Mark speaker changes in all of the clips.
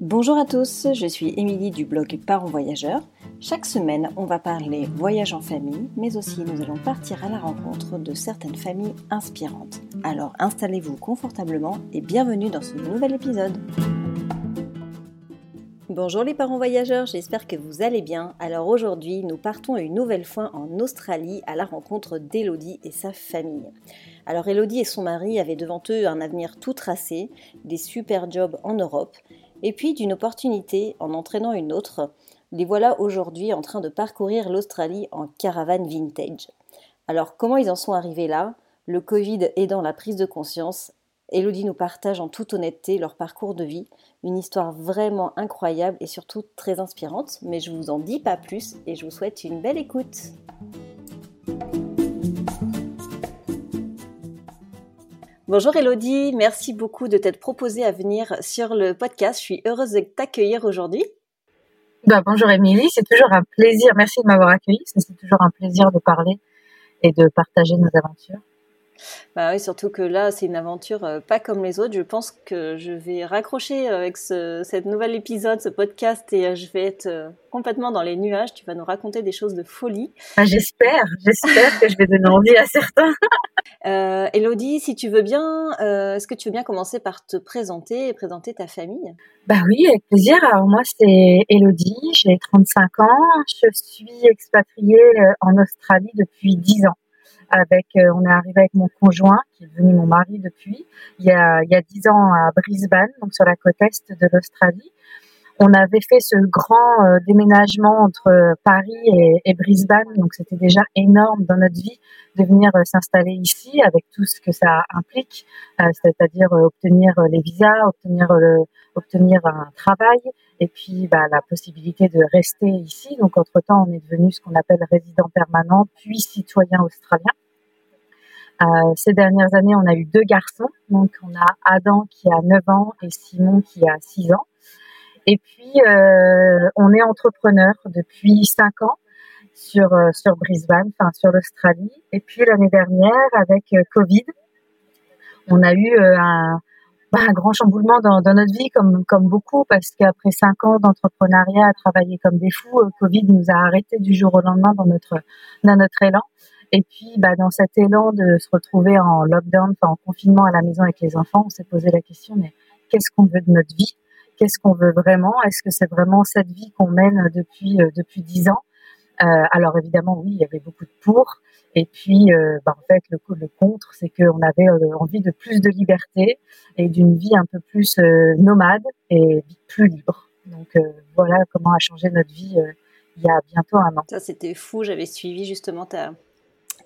Speaker 1: Bonjour à tous, je suis Émilie du blog Parents Voyageurs. Chaque semaine, on va parler voyage en famille, mais aussi nous allons partir à la rencontre de certaines familles inspirantes. Alors installez-vous confortablement et bienvenue dans ce nouvel épisode. Bonjour les parents voyageurs, j'espère que vous allez bien. Alors aujourd'hui, nous partons une nouvelle fois en Australie à la rencontre d'Elodie et sa famille. Alors Elodie et son mari avaient devant eux un avenir tout tracé, des super jobs en Europe, et puis d'une opportunité en entraînant une autre, les voilà aujourd'hui en train de parcourir l'Australie en caravane vintage. Alors comment ils en sont arrivés là? Le Covid aidant la prise de conscience, Elodie nous partage en toute honnêteté leur parcours de vie, une histoire vraiment incroyable et surtout très inspirante, mais je vous en dis pas plus et je vous souhaite une belle écoute. Bonjour Elodie, merci beaucoup de t'être proposée à venir sur le podcast. Je suis heureuse de t'accueillir aujourd'hui.
Speaker 2: Bah, bonjour Émilie, c'est toujours un plaisir. Merci de m'avoir accueillie. C'est toujours un plaisir de parler et de partager nos aventures.
Speaker 1: Bah oui, surtout que là, c'est une aventure euh, pas comme les autres. Je pense que je vais raccrocher avec ce cette nouvel épisode, ce podcast, et euh, je vais être euh, complètement dans les nuages. Tu vas nous raconter des choses de folie.
Speaker 2: Ah, j'espère, j'espère que je vais donner envie à certains.
Speaker 1: Elodie, si tu veux bien, est-ce que tu veux bien commencer par te présenter et présenter ta famille?
Speaker 2: Bah oui, avec plaisir. Alors moi, c'est Elodie, j'ai 35 ans. Je suis expatriée en Australie depuis 10 ans avec, euh, on est arrivé avec mon conjoint, qui est devenu mon mari depuis, il y a, il y a 10 ans à Brisbane, donc sur la côte est de l'Australie. On avait fait ce grand euh, déménagement entre Paris et, Brisbane, donc c'était déjà énorme dans notre vie de venir euh, s'installer ici avec tout ce que ça implique, c'est-à-dire obtenir les visas, obtenir obtenir un travail et puis bah, la possibilité de rester ici. Donc entre-temps, on est devenu ce qu'on appelle résident permanent, puis citoyen australien. Euh, ces dernières années, on a eu deux garçons. Donc on a Adam qui a 9 ans et Simon qui a 6 ans. Et puis euh, on est entrepreneur depuis 5 ans sur euh, sur Brisbane, enfin sur l'Australie. Et puis l'année dernière, avec euh, Covid, on a eu un bah, un grand chamboulement dans, dans, notre vie, comme, comme beaucoup, parce qu'après cinq ans d'entrepreneuriat à travailler comme des fous, Covid nous a arrêtés du jour au lendemain dans notre, dans notre élan. Et puis, bah, dans cet élan de se retrouver en lockdown, en confinement à la maison avec les enfants, on s'est posé la question, mais qu'est-ce qu'on veut de notre vie? Qu'est-ce qu'on veut vraiment? Est-ce que c'est vraiment cette vie qu'on mène depuis euh, depuis dix ans? Euh, Alors évidemment, oui, il y avait beaucoup de pour, et puis, euh, bah, en fait, le, le contre, c'est qu'on avait envie de plus de liberté et d'une vie un peu plus nomade et plus libre. Donc voilà comment a changé notre vie il y a bientôt un an.
Speaker 1: Ça, c'était fou. J'avais suivi justement ta,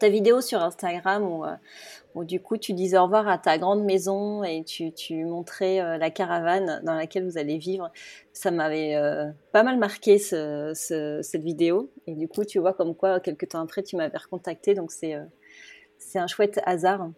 Speaker 1: ta vidéo sur Instagram où, où, du coup tu disais au revoir à ta grande maison et tu, montrais euh, la caravane dans laquelle vous allez vivre. Ça m'avait euh, pas mal marqué ce, ce, cette vidéo et du coup tu vois comme quoi quelques temps après tu m'avais recontacté donc c'est euh, c'est un chouette hasard.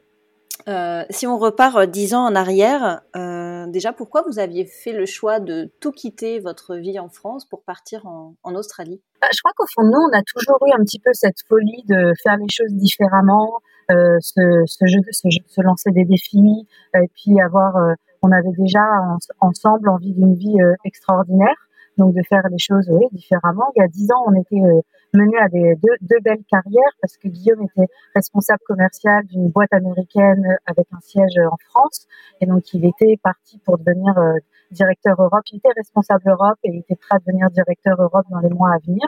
Speaker 1: Euh, si on repart dix ans en arrière, euh, déjà pourquoi vous aviez fait le choix de tout quitter votre vie en France pour partir en, Australie?
Speaker 2: Bah, Je crois qu'au fond nous, on a toujours eu un petit peu cette folie de faire les choses différemment, euh, se, jeu, se, se, lancer des défis, et puis avoir, euh, on avait déjà en, ensemble envie d'une vie euh, extraordinaire donc de faire les choses différemment. Il y a dix ans, on était euh, mené à des deux, deux, belles carrières parce que Guillaume était responsable commercial d'une boîte américaine avec un siège en France et donc il était parti pour devenir euh, directeur Europe. Il était responsable Europe et il était prêt à devenir directeur Europe dans les mois à venir.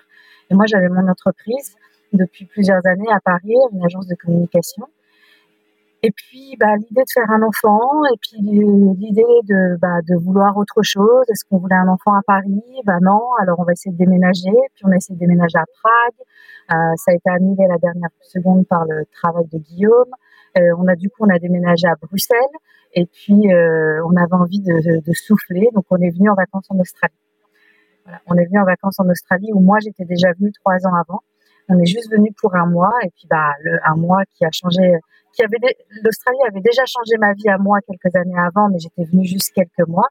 Speaker 2: Et moi, j'avais mon entreprise depuis plusieurs années à Paris, une agence de communication. Et puis, bah, l'idée de faire un enfant, et puis l'idée de, bah, de vouloir autre chose. Est-ce qu'on voulait un enfant à Paris? Bah non. Alors on va essayer de déménager. Puis on a essayé de déménager à Prague. Euh, ça a été annulé à la dernière seconde par le travail de Guillaume. Euh, on a du coup on a déménagé à Bruxelles. Et puis euh, on avait envie de, de, souffler, donc on est venu en vacances en Australie. On est venu en vacances en Australie où moi j'étais déjà venue trois ans avant. On est juste venu pour un mois et puis bah le, un mois qui a changé avait l'Australie avait déjà changé ma vie à moi quelques années avant, mais j'étais venue juste quelques mois.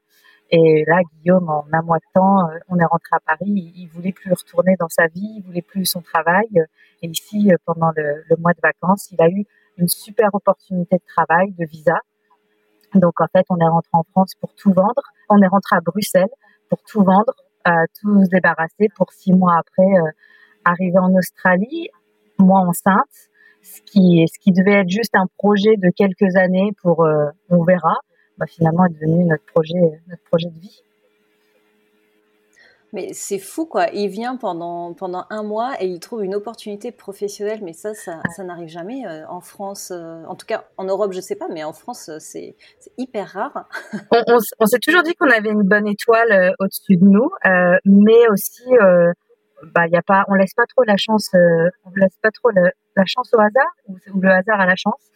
Speaker 2: Et là, Guillaume, en un mois de temps, euh, on est rentré à Paris. Il, voulait plus retourner dans sa vie, il voulait plus son travail. Et ici, euh, pendant le, le mois de vacances, il a eu une super opportunité de travail, de visa. Donc en fait, on est rentré en France pour tout vendre. On est rentré à Bruxelles pour tout vendre, tout se débarrasser pour six mois après arriver en Australie, moi enceinte, ce qui, ce qui devait être juste un projet de quelques années pour on verra, bah, finalement est devenu notre projet, notre projet de vie.
Speaker 1: Mais c'est fou, quoi. Il vient pendant, pendant un mois et il trouve une opportunité professionnelle. Mais ça, ça, n'arrive jamais euh, en France. Euh, en tout cas, en Europe, je ne sais pas, mais en France, euh, c'est hyper rare.
Speaker 2: on, s'est toujours dit qu'on avait une bonne étoile au-dessus de nous, mais aussi, bah, y a pas, on laisse pas trop la chance, on laisse pas trop la chance au hasard ou, le hasard à la chance.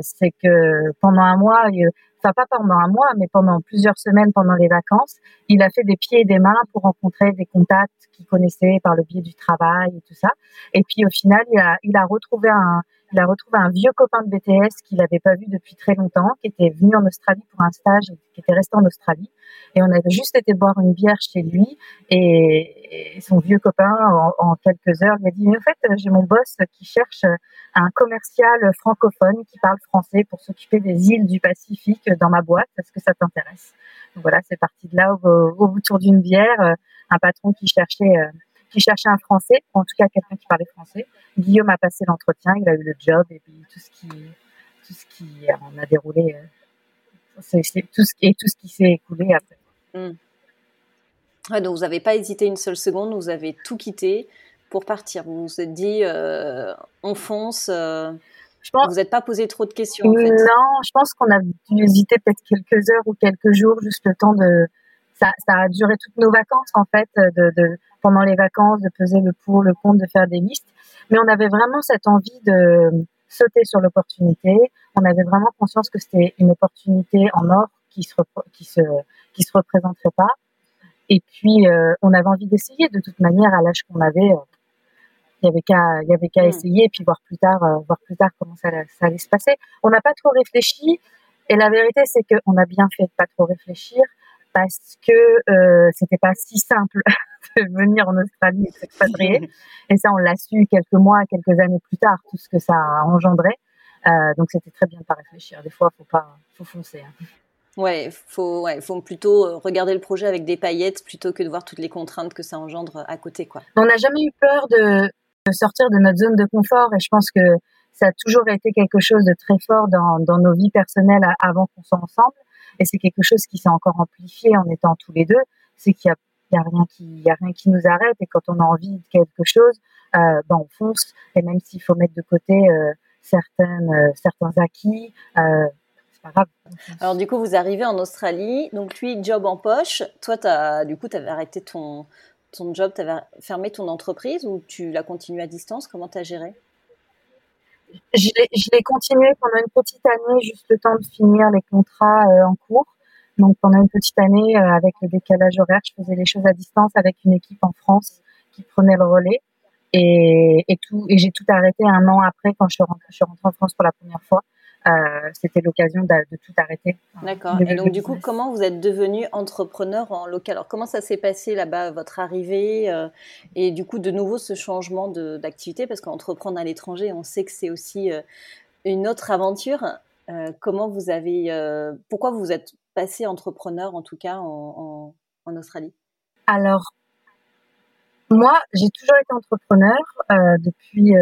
Speaker 2: c'est que pendant un mois, enfin pas pendant un mois, mais pendant plusieurs semaines pendant les vacances, il a fait des pieds et des mains pour rencontrer des contacts qu'il connaissait par le biais du travail et tout ça. Et puis au final, il a, il a retrouvé un, il a retrouvé un vieux copain de BTS qu'il n'avait pas vu depuis très longtemps, qui était venu en Australie pour un stage, qui était resté en Australie. Et on avait juste été boire une bière chez lui. Et, son vieux copain, en, quelques heures, lui a dit, mais en fait, j'ai mon boss qui cherche un commercial francophone qui parle français pour s'occuper des îles du Pacifique dans ma boîte. Est-ce que ça t'intéresse? Voilà, c'est parti de là au, au bout d'une bière, un patron qui cherchait euh, qui cherchait un Français, en tout cas quelqu'un qui parlait français. Guillaume a passé l'entretien, il a eu le job et puis tout ce qui, tout ce qui en a déroulé, euh, tout ce et tout ce qui s'est écoulé après.
Speaker 1: Hmm. donc vous n'avez pas hésité une seule seconde, vous avez tout quitté pour partir. Vous vous êtes dit, euh, on fonce. Euh, je pense, vous n'êtes pas posé trop de questions. En fait.
Speaker 2: Non, je pense qu'on a dû hésiter peut-être quelques heures ou quelques jours, juste le temps de. Ça, ça a duré toutes nos vacances en fait, de, de pendant les vacances, de peser le pour, le contre, de faire des listes. Mais on avait vraiment cette envie de sauter sur l'opportunité. On avait vraiment conscience que c'était une opportunité en or qui se qui se qui se représenterait pas. Et puis euh, on avait envie d'essayer de toute manière à l'âge qu'on avait. Euh, il y avait qu'à il y avait qu'à mm. essayer et puis voir plus tard euh, voir plus tard comment ça, ça allait se passer. On n'a pas trop réfléchi et la vérité c'est qu'on a bien fait de pas trop réfléchir parce que euh, c'était pas si simple de venir en Australie et s'expatrier. et ça, on l'a su quelques mois, quelques années plus tard, tout ce que ça a engendré. Euh, donc, c'était très bien de pas réfléchir. Des fois, faut pas, faut foncer. Hein.
Speaker 1: Ouais, faut, ouais, faut plutôt euh, regarder le projet avec des paillettes plutôt que de voir toutes les contraintes que ça engendre à côté, quoi.
Speaker 2: On n'a jamais eu peur de, de, sortir de notre zone de confort et je pense que ça a toujours été quelque chose de très fort dans, dans nos vies personnelles avant qu'on soit ensemble. Et c'est quelque chose qui s'est encore amplifié en étant tous les deux. C'est qu'il y a, rien qui, nous arrête. Et quand on a envie de quelque chose, euh, ben on fonce. Et même s'il faut mettre de côté euh, euh, certains acquis, c'est pas grave.
Speaker 1: Alors du coup, vous arrivez en Australie. Donc lui, job en poche. Toi, as, du coup, tu avais arrêté ton, ton job, tu avais fermé ton entreprise ou tu l'as continué à distance? Comment tu as géré?
Speaker 2: Je l'ai continué pendant une petite année, juste le temps de finir les contrats euh, en cours. Donc pendant une petite année, euh, avec le décalage horaire, je faisais les choses à distance avec une équipe en France qui prenait le relais. Et, et et j'ai tout arrêté un an après quand je suis rentrée en France pour la première fois. Euh, c'était l'occasion de, tout arrêter.
Speaker 1: D'accord. Et donc, du coup, comment vous êtes devenu entrepreneur en local? Alors, comment ça s'est passé là-bas, votre arrivée euh, Et du coup, de nouveau, ce changement d'activité? Parce qu'entreprendre à l'étranger, on sait que c'est aussi euh, une autre aventure. comment vous avez. pourquoi vous êtes passé entrepreneur, en tout cas, en, en Australie?
Speaker 2: Alors, moi, j'ai toujours été entrepreneur depuis.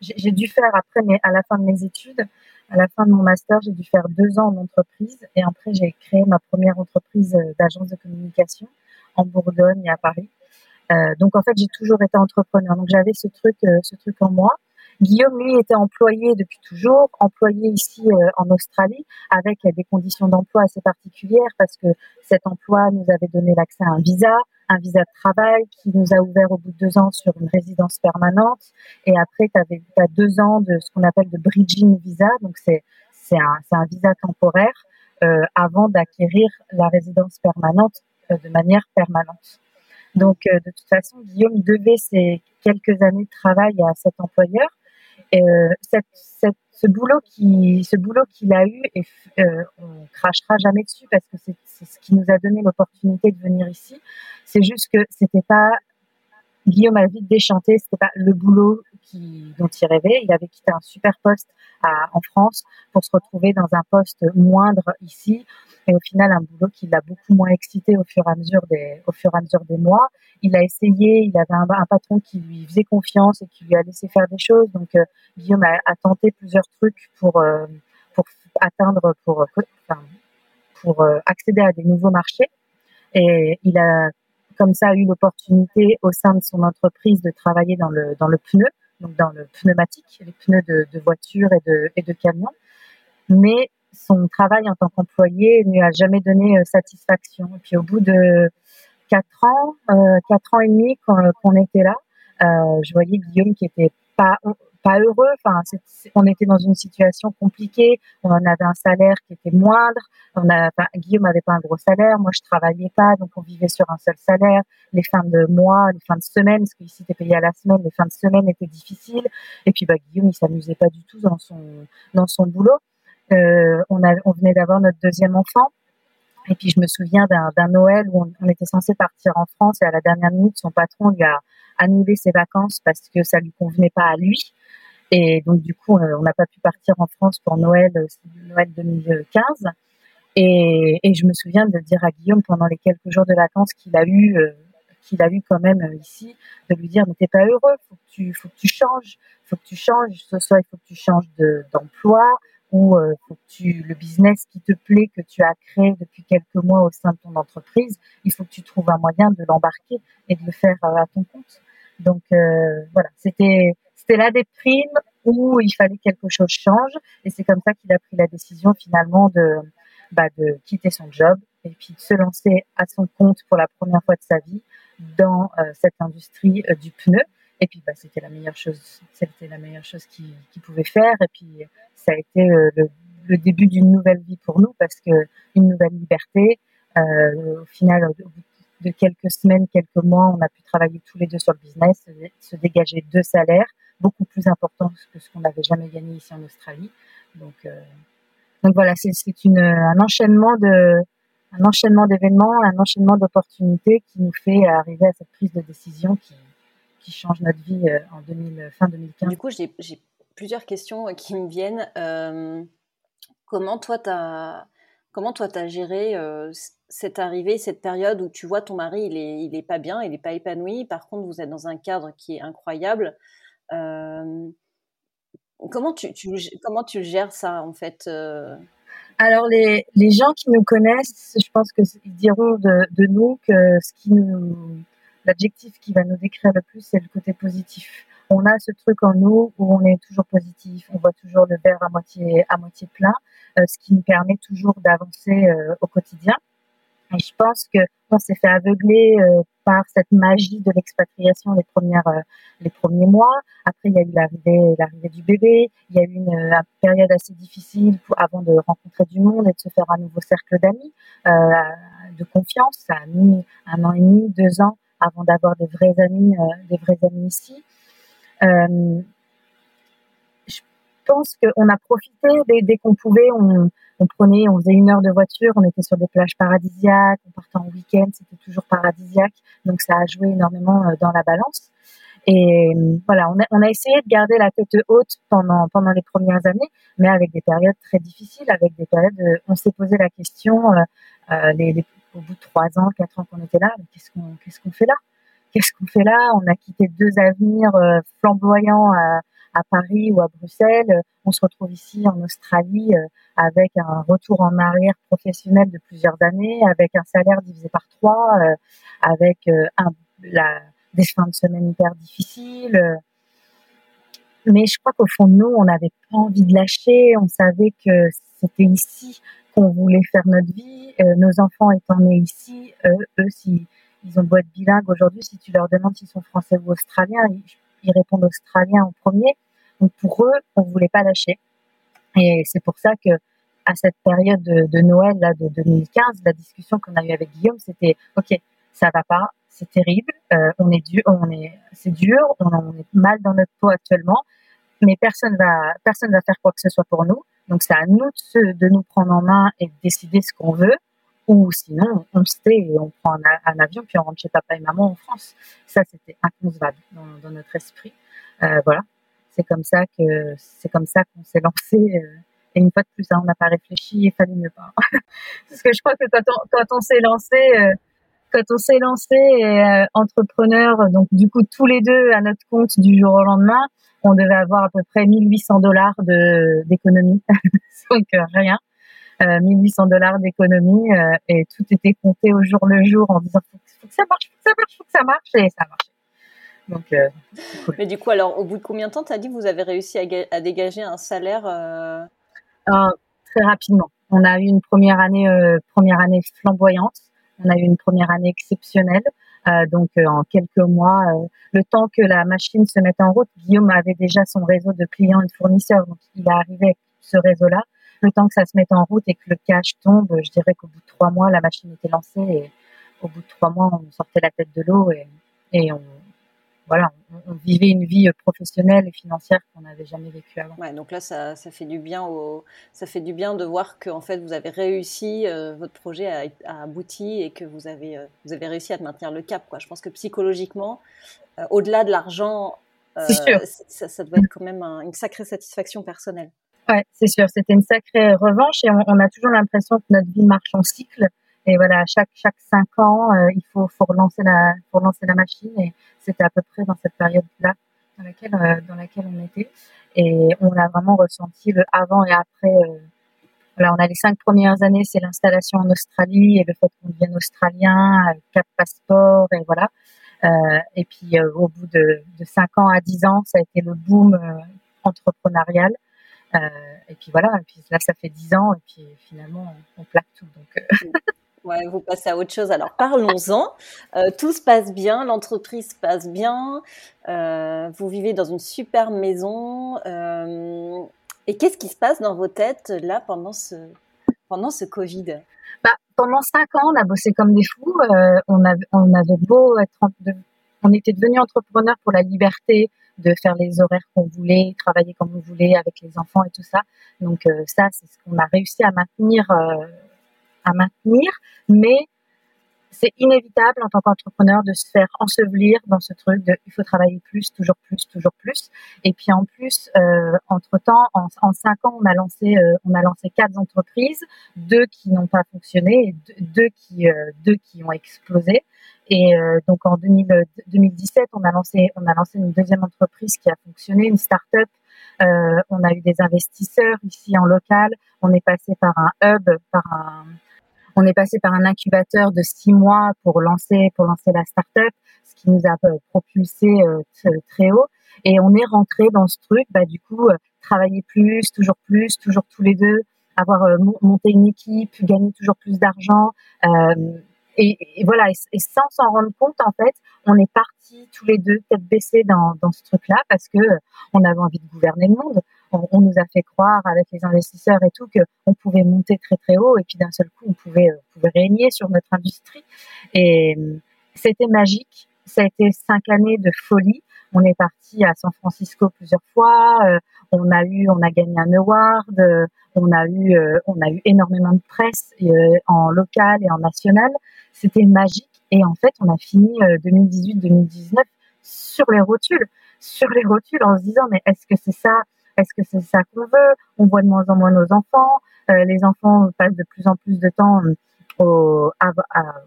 Speaker 2: j'ai dû faire après, mais à la fin de mes études, à la fin de mon master, j'ai dû faire deux ans en entreprise et après j'ai créé ma première entreprise euh, d'agence de communication en Bourgogne et à Paris. Euh, donc en fait, j'ai toujours été entrepreneur. Donc j'avais ce truc, euh, ce truc en moi. Guillaume, lui, était employé depuis toujours, employé ici euh, en Australie, avec des conditions d'emploi assez particulières parce que cet emploi nous avait donné l'accès à un visa, un visa de travail qui nous a ouvert au bout de deux ans sur une résidence permanente. Et après, tu as deux ans de ce qu'on appelle de bridging visa, donc c'est un, un visa temporaire euh, avant d'acquérir la résidence permanente euh, de manière permanente. Donc, de toute façon, Guillaume devait ses quelques années de travail à cet employeur euh, cette, cette, ce boulot qui, ce boulot qu'il a eu, et euh, on crachera jamais dessus parce que c'est ce qui nous a donné l'opportunité de venir ici. C'est juste que c'était pas Guillaume a vite déchanté, c'était pas le boulot dont il rêvait. Il avait quitté un super poste en France pour se retrouver dans un poste moindre ici. Et au final, un boulot qui l'a beaucoup moins excité au fur et à mesure des, mois. Il a essayé, il avait un, patron qui lui faisait confiance et qui lui a laissé faire des choses. Donc, euh, Guillaume a, tenté plusieurs trucs pour, euh, atteindre, pour, euh, accéder à des nouveaux marchés. Et il a comme ça eu l'opportunité au sein de son entreprise de travailler dans le, dans le pneu, dans le pneumatique, les pneus de, de voitures et de, et camions. Mais son travail en tant qu'employé ne lui a jamais donné euh, satisfaction. Et puis au bout de quatre ans, euh, quatre ans et demi qu'on était là, euh, je voyais Guillaume qui était pas pas heureux. Enfin, on était dans une situation compliquée. On avait un salaire qui était moindre. On a, enfin, Guillaume avait pas un gros salaire. Moi, je travaillais pas, donc on vivait sur un seul salaire. Les fins de mois, les fins de semaine, parce qu'ici t'es payé à la semaine, les fins de semaine étaient difficiles. Et puis, bah, Guillaume, il s'amusait pas du tout dans son dans son boulot. Euh, on, a, on venait d'avoir notre deuxième enfant. Et puis je me souviens d'un Noël où on, on, était censé partir en France et à la dernière minute, son patron lui a annulé ses vacances parce que ça lui convenait pas à lui. Et donc, du coup, on n'a pas pu partir en France pour Noël, euh, Noël 2015. Et, je me souviens de dire à Guillaume pendant les quelques jours de vacances qu'il a eu, euh, qu'il a eu quand même euh, ici, de lui dire mais t'es pas heureux, faut que tu, faut que tu changes, faut que tu changes. Ce soit il faut que tu changes d'emploi ou euh, le business qui te plaît que tu as créé depuis quelques mois au sein de ton entreprise, il faut que tu trouves un moyen de l'embarquer et de le faire à ton compte. Donc voilà, c'était c'était la déprime où il fallait que quelque chose change. Et c'est comme ça qu'il a pris la décision finalement de, bah, quitter son job et puis de se lancer à son compte pour la première fois de sa vie dans euh, cette industrie euh, du pneu. Et puis, bah, c'était la meilleure chose, c'était la meilleure chose qu'il pouvait faire. Et puis, ça a été euh, le, le, début d'une nouvelle vie pour nous parce que une nouvelle liberté. Euh, au final, au bout de quelques semaines, quelques mois, on a pu travailler tous les deux sur le business, se dégager deux salaires beaucoup plus important que ce qu'on n'avait jamais gagné ici en Australie. Donc, euh, donc voilà, c'est un enchaînement de un enchaînement d'événements, un enchaînement d'opportunités qui nous fait arriver à cette prise de décision qui, qui change notre vie euh, en 2000, fin 2015.
Speaker 1: Du coup, j'ai plusieurs questions qui me viennent. Euh, comment toi, tu as Comment toi, géré euh, cette arrivée, cette période où tu vois ton mari, il est, il est pas bien, il est pas épanoui. Par contre, vous êtes dans un cadre qui est incroyable. Euh, comment, tu, tu, comment tu gères ça en fait euh?
Speaker 2: Alors les, les gens qui nous connaissent, je pense qu'ils diront de, de, nous que ce qui nous l'adjectif qui va nous décrire le plus, c'est le côté positif. On a ce truc en nous où on est toujours positif, on voit toujours le verre à moitié à moitié plein, euh, ce qui nous permet toujours d'avancer euh, au quotidien. Et je pense que on s'est fait aveugler euh, par cette magie de l'expatriation les premières les premiers mois. Après, il y a eu l'arrivée l'arrivée du bébé. Il y a eu une, période assez difficile avant de rencontrer du monde et de se faire un nouveau cercle d'amis, de confiance. Ça a mis un an et demi, deux ans avant d'avoir des vrais amis, euh, des vrais amis ici. Euh, je pense qu'on a profité dès, qu'on pouvait. On, prenait, on faisait une heure de voiture, on était sur des plages paradisiaques, on partait en week-end, c'était toujours paradisiaque, donc ça a joué énormément euh, dans la balance. Et voilà, on a, essayé de garder la tête haute pendant pendant les premières années, mais avec des périodes très difficiles, avec des périodes, on s'est posé la question, les, au bout de trois ans, quatre ans qu'on était là, qu'est-ce qu'on qu'est-ce qu'on fait là? Qu'est-ce qu'on fait là? On a quitté deux avenirs euh, flamboyants à, Paris ou à Bruxelles. On se retrouve ici en Australie avec un retour en arrière professionnel de plusieurs années, avec un salaire divisé par trois, euh, avec euh, des fins de semaine hyper difficiles. Mais je crois qu'au fond de nous, on n'avait pas envie de lâcher. On savait que c'était ici qu'on voulait faire notre vie. Euh, nos enfants étant nés ici, euh, eux, si ils ont beau être bilingues aujourd'hui, si tu leur demandes s'ils sont français ou australiens, ils, répondent australien en premier. Donc pour eux, on voulait pas lâcher. Et c'est pour ça que à cette période de, Noël là de 2015, la discussion qu'on a eue avec Guillaume, c'était ok, ça va pas, c'est terrible, euh, on est dur, on est, c'est dur, on, on, est mal dans notre peau actuellement, mais personne va, personne va faire quoi que ce soit pour nous. Donc c'est à nous de, de, nous prendre en main et de décider ce qu'on veut, ou sinon on se tait et on prend un, avion puis on rentre chez papa et maman en France. Ça c'était inconcevable dans, dans notre esprit. Euh, voilà. c'est comme ça que c'est comme ça qu'on s'est lancé. et une fois de plus, hein, on n'a pas réfléchi, il fallait mieux pas. Parce que je crois que quand on, quand on s'est lancé, quand on s'est lancé entrepreneur, donc du coup tous les deux à notre compte du jour au lendemain, on devait avoir à peu près 1800 dollars de d'économie, donc rien. 1800 dollars d'économie et tout était compté au jour le jour en disant faut, faut que ça marche, faut que ça marche, faut que ça marche et ça.
Speaker 1: Donc, euh, Mais du coup, alors, au bout de combien de temps, tu as dit que vous avez réussi à, dégager un salaire euh?
Speaker 2: Ah, Très rapidement. On a eu une première année, euh, première année flamboyante. On a eu une première année exceptionnelle. donc, en quelques mois, le temps que la machine se mette en route, Guillaume avait déjà son réseau de clients et de fournisseurs. Donc, il est arrivé avec ce réseau-là. Le temps que ça se mette en route et que le cash tombe, je dirais qu'au bout de trois mois, la machine était lancée. Et au bout de trois mois, on sortait la tête de l'eau et, et on, voilà, on, vivait une vie professionnelle et financière qu'on n'avait jamais vécue avant.
Speaker 1: Ouais, donc là, ça, ça, fait du bien au, ça fait du bien de voir que en fait vous avez réussi, euh, votre projet a, abouti et que vous avez, euh, vous avez réussi à maintenir le cap. Quoi. Je pense que psychologiquement, euh, au-delà de l'argent, ça, ça, doit être quand même une sacrée satisfaction personnelle.
Speaker 2: Ouais, c'est sûr. C'était une sacrée revanche et on a toujours l'impression que notre vie marche en cycle et voilà, chaque chaque cinq ans, euh, il faut faut relancer la faut relancer la machine. Et c'était à peu près dans cette période-là dans laquelle euh, dans laquelle on était. Et on a vraiment ressenti le avant et après. Euh, voilà, on a les cinq premières années, c'est l'installation en Australie et le fait qu'on devienne australien, cap passeport et voilà. Euh, et puis au bout de, de 5 ans à 10 ans, ça a été le boom entrepreneurial. Euh, et puis voilà, et puis là ça fait 10 ans et puis finalement on, on plaque tout. Donc
Speaker 1: Vous passez à autre chose. Alors parlons-en. Euh, tout se passe bien, l'entreprise passe bien, euh, vous vivez dans une super maison. Euh, et qu'est-ce qui se passe dans vos têtes là pendant ce, pendant ce Covid?
Speaker 2: Bah, Pendant cinq ans, on a bossé comme des fous. on, avait, on avait beau être, on était devenu entrepreneur pour la liberté de faire les horaires qu'on voulait, travailler comme on voulait avec les enfants et tout ça. Donc ça, c'est ce qu'on a réussi à maintenir à maintenir, mais c'est inévitable en tant qu'entrepreneur de se faire ensevelir dans ce truc de il faut travailler plus, toujours plus, toujours plus. Et puis en plus, euh, entre temps, en, cinq ans, on a lancé, euh, on a lancé quatre entreprises, deux qui n'ont pas fonctionné, et deux, qui, euh, deux qui ont explosé. Et donc en 2000, 2017, on a lancé, on a lancé une deuxième entreprise qui a fonctionné, une start-up. On a eu des investisseurs ici en local. On est passé par un hub, par un on est passé par un incubateur de six mois pour lancer pour lancer la startup, ce qui nous a euh, propulsé euh, très haut. Et on est rentré dans ce truc, bah du coup, euh, travailler plus, toujours plus, toujours tous les deux, avoir monté une équipe, gagner toujours plus d'argent. Et, et, voilà, et, sans s'en rendre compte, en fait, on est partis tous les deux tête baissée dans, dans ce truc-là parce que on avait envie de gouverner le monde on, nous a fait croire avec les investisseurs et tout qu'on pouvait monter très très haut et puis d'un seul coup on pouvait, euh, régner sur notre industrie. Et euh, c'était magique. Ça a été cinq années de folie. On est parti à San Francisco plusieurs fois. Euh, on a eu, on a gagné un award. on a eu, on a eu énormément de presse en local et en national. C'était magique. Et en fait, on a fini 2018-2019 sur les rotules, sur les rotules, en se disant mais est-ce que c'est ça est-ce que c'est ça qu'on veut On voit de moins en moins nos enfants. Euh, les enfants passent de plus en plus de temps euh, au,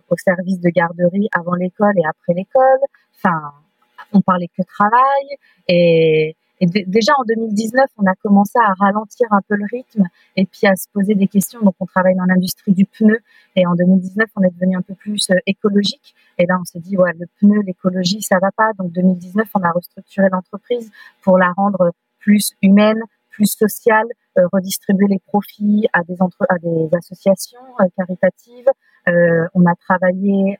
Speaker 2: au service de garderie avant l'école et après l'école. Enfin, on parlait que travail. Et, et déjà en 2019, on a commencé à ralentir un peu le rythme et puis à se poser des questions. Donc, on travaille dans l'industrie du pneu. Et en 2019, on est devenu un peu plus euh, écologique. Et là, on s'est dit, ouais, le pneu, l'écologie, ça va pas. Donc, 2019, on a restructuré l'entreprise pour la rendre plus humaine, plus sociale, euh, redistribuer les profits à des, entre, à des associations euh, caritatives. Euh, on a travaillé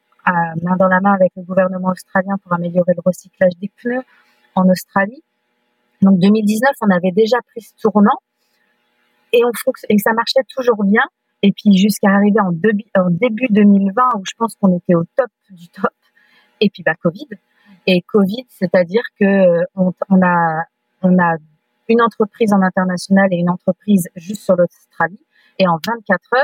Speaker 2: main dans la main avec le gouvernement australien pour améliorer le recyclage des pneus en Australie. Donc 2019, on avait déjà pris ce tournant et, on, et ça marchait toujours bien. Et puis jusqu'à arriver en, en, début 2020 où je pense qu'on était au top du top. Et puis bah Covid. Et Covid, c'est-à-dire que on, on a on a une entreprise en international et une entreprise juste sur l'Australie. Et en 24 heures,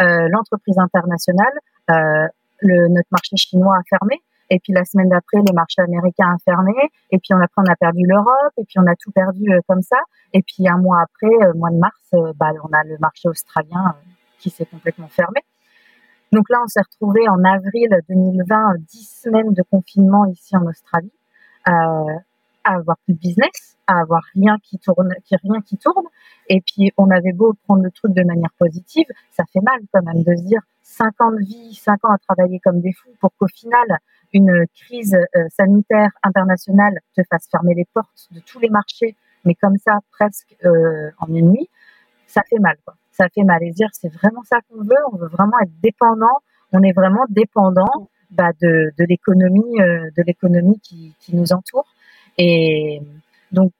Speaker 2: euh, l'entreprise internationale, euh, le, notre marché chinois a fermé Et puis la semaine d'après, les marchés américains ont fermé. Et puis on, après, on a perdu l'Europe. Et puis on a tout perdu euh, comme ça. Et puis un mois après, euh, mois de mars, euh, bah, on a le marché australien qui s'est complètement fermé. Donc là, on s'est retrouvé en avril 2020, 10 semaines de confinement ici en Australie, euh, à avoir plus de business, à avoir rien qui tourne, qui rien qui tourne. Et puis, on avait beau prendre le truc de manière positive, ça fait mal quand même de se dire 5 ans de vie, 5 ans à travailler comme des fous pour qu'au final, une crise euh, sanitaire internationale te fasse fermer les portes de tous les marchés, mais comme ça, presque euh, en une nuit, ça fait mal. Quoi ça fait mal et dire c'est vraiment ça qu'on veut, on veut vraiment être dépendant, on est vraiment dépendant bah, de, de l'économie euh, de l'économie qui, qui, nous entoure et donc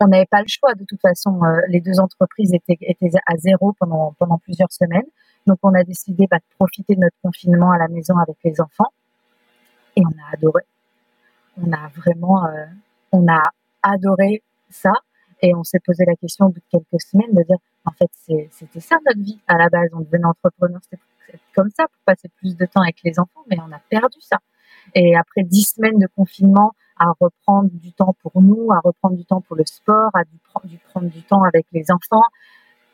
Speaker 2: on n'avait pas le choix. De toute façon euh, les deux entreprises étaient, à zéro pendant pendant plusieurs semaines. Donc on a décidé bah, de profiter de notre confinement à la maison avec les enfants. Et on a adoré. On a vraiment euh, on a adoré ça. Et on s'est posé la question au bout de quelques semaines de dire en fait, c'était ça notre vie. À la base. On devenait entrepreneur, c'était comme ça pour passer plus de temps avec les enfants, mais on a perdu ça. Et après dix semaines de confinement, à reprendre du temps pour nous, à reprendre du temps pour le sport, à du, prendre du temps avec les enfants,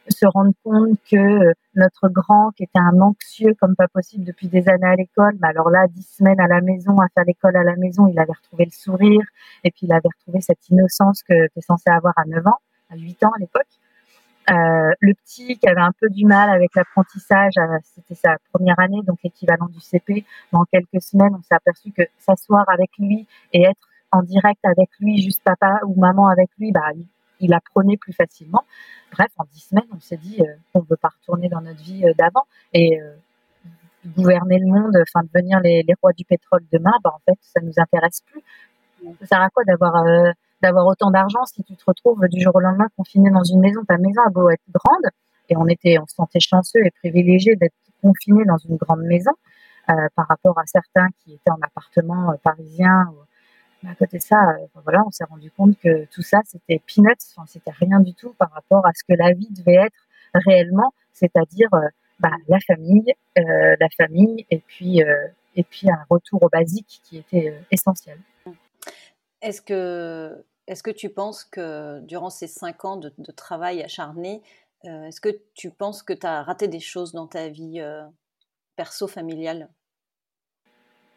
Speaker 2: se rendre compte que euh, notre grand, qui était un anxieux comme pas possible depuis des années à l'école, mais alors là, dix semaines à la maison, à faire l'école à la maison, il avait retrouvé le sourire, et puis il avait retrouvé cette innocence que tu es censé avoir à 9 ans, à 8 ans à l'époque. Euh, le petit qui avait un peu du mal avec l'apprentissage, euh, c'était sa première année, donc l'équivalent du CP. Dans quelques semaines, on s'est aperçu que s'asseoir avec lui et être en direct avec lui, juste papa ou maman avec lui, bah, il, apprenait plus facilement. Bref, en dix semaines, on s'est dit euh, qu'on ne veut pas retourner dans notre vie d'avant et gouverner le monde, enfin devenir les, les, rois du pétrole demain, bah, en fait, ça nous intéresse plus. Ça sert à quoi d'avoir autant d'argent si tu te retrouves du jour au lendemain confiné dans une maison? Ta maison a beau être grande, et on était, on se sentait chanceux et privilégié d'être confiné dans une grande maison euh, par rapport à certains qui étaient en appartement euh, parisien. À côté de ça, euh, voilà, on s'est rendu compte que tout ça, c'était peanuts, enfin, c'était rien du tout par rapport à ce que la vie devait être réellement, c'est-à-dire bah, la famille, la famille, et puis et puis un retour au basique qui était essentiel.
Speaker 1: Est-ce que, est que tu penses que durant ces cinq ans de, travail acharné, euh, est-ce que tu penses que tu as raté des choses dans ta vie euh, perso-familiale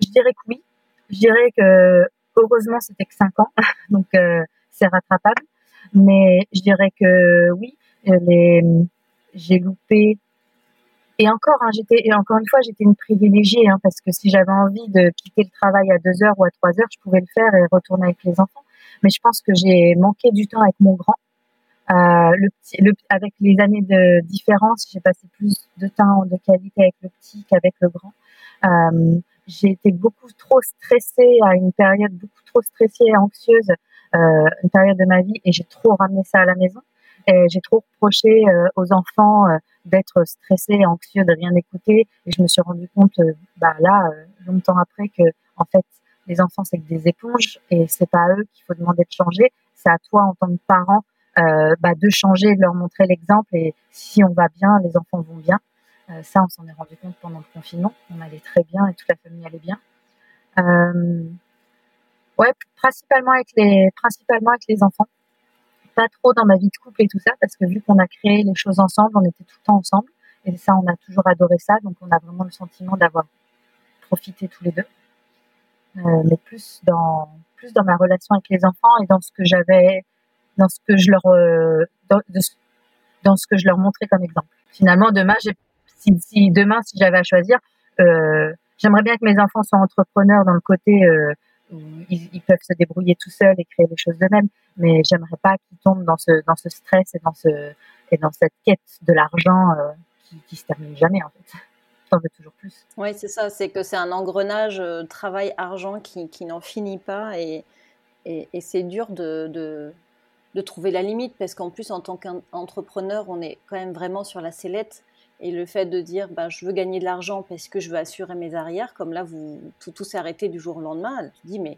Speaker 2: Je dirais que oui. Je dirais que heureusement, c'était que cinq ans, donc euh, c'est rattrapable. Mais je dirais que oui, j'ai loupé et encore, hein, j'étais, encore une fois, j'étais une privilégiée, hein, parce que si j'avais envie de quitter le travail à deux heures ou à trois heures, je pouvais le faire et retourner avec les enfants. Mais je pense que j'ai manqué du temps avec mon grand. Euh, avec les années de différence, j'ai passé plus de temps de qualité avec le petit qu'avec le grand. Euh, j'ai été beaucoup trop stressée à une période beaucoup trop stressée et anxieuse, euh, une période de ma vie, et j'ai trop ramené ça à la maison. Et j'ai trop reproché euh, aux enfants euh, d'être stressés anxieux, de rien écouter. Et je me suis rendu compte, euh, bah là, longtemps après, que en fait, les enfants c'est que des éponges et c'est pas à eux qu'il faut demander de changer. C'est à toi en tant que parent bah, de changer, de leur montrer l'exemple. Et si on va bien, les enfants vont bien. Ça, on s'en est rendu compte pendant le confinement. On allait très bien et toute la famille allait bien. ouais, principalement avec les, principalement avec les enfants pas trop dans ma vie de couple et tout ça, parce que vu qu'on a créé les choses ensemble, on était tout le temps ensemble. Et ça, on a toujours adoré ça. Donc, on a vraiment le sentiment d'avoir profité tous les deux. Euh, mais plus dans, plus dans ma relation avec les enfants et dans ce que j'avais, dans ce que je leur, euh, dans, ce que je leur montrais comme exemple. Finalement, demain, si, demain, si j'avais à choisir, euh, j'aimerais bien que mes enfants soient entrepreneurs dans le côté ils, peuvent se débrouiller tout seuls et créer les choses d'eux-mêmes. Mais j'aimerais pas qu'ils tombent dans ce, dans ce stress et dans, ce, et dans cette quête de l'argent euh, qui, qui se termine jamais, en fait. J'en veux toujours plus.
Speaker 1: Oui, c'est ça. C'est que c'est un engrenage euh, travail-argent qui, qui n'en finit pas. Et, et, c'est dur de, de, trouver la limite parce qu'en plus, en tant qu'entrepreneur, on est quand même vraiment sur la sellette. Et le fait de dire, bah, je veux gagner de l'argent parce que je veux assurer mes arrières, comme là, vous, tout, tout s'est arrêté du jour au lendemain, tu dis, mais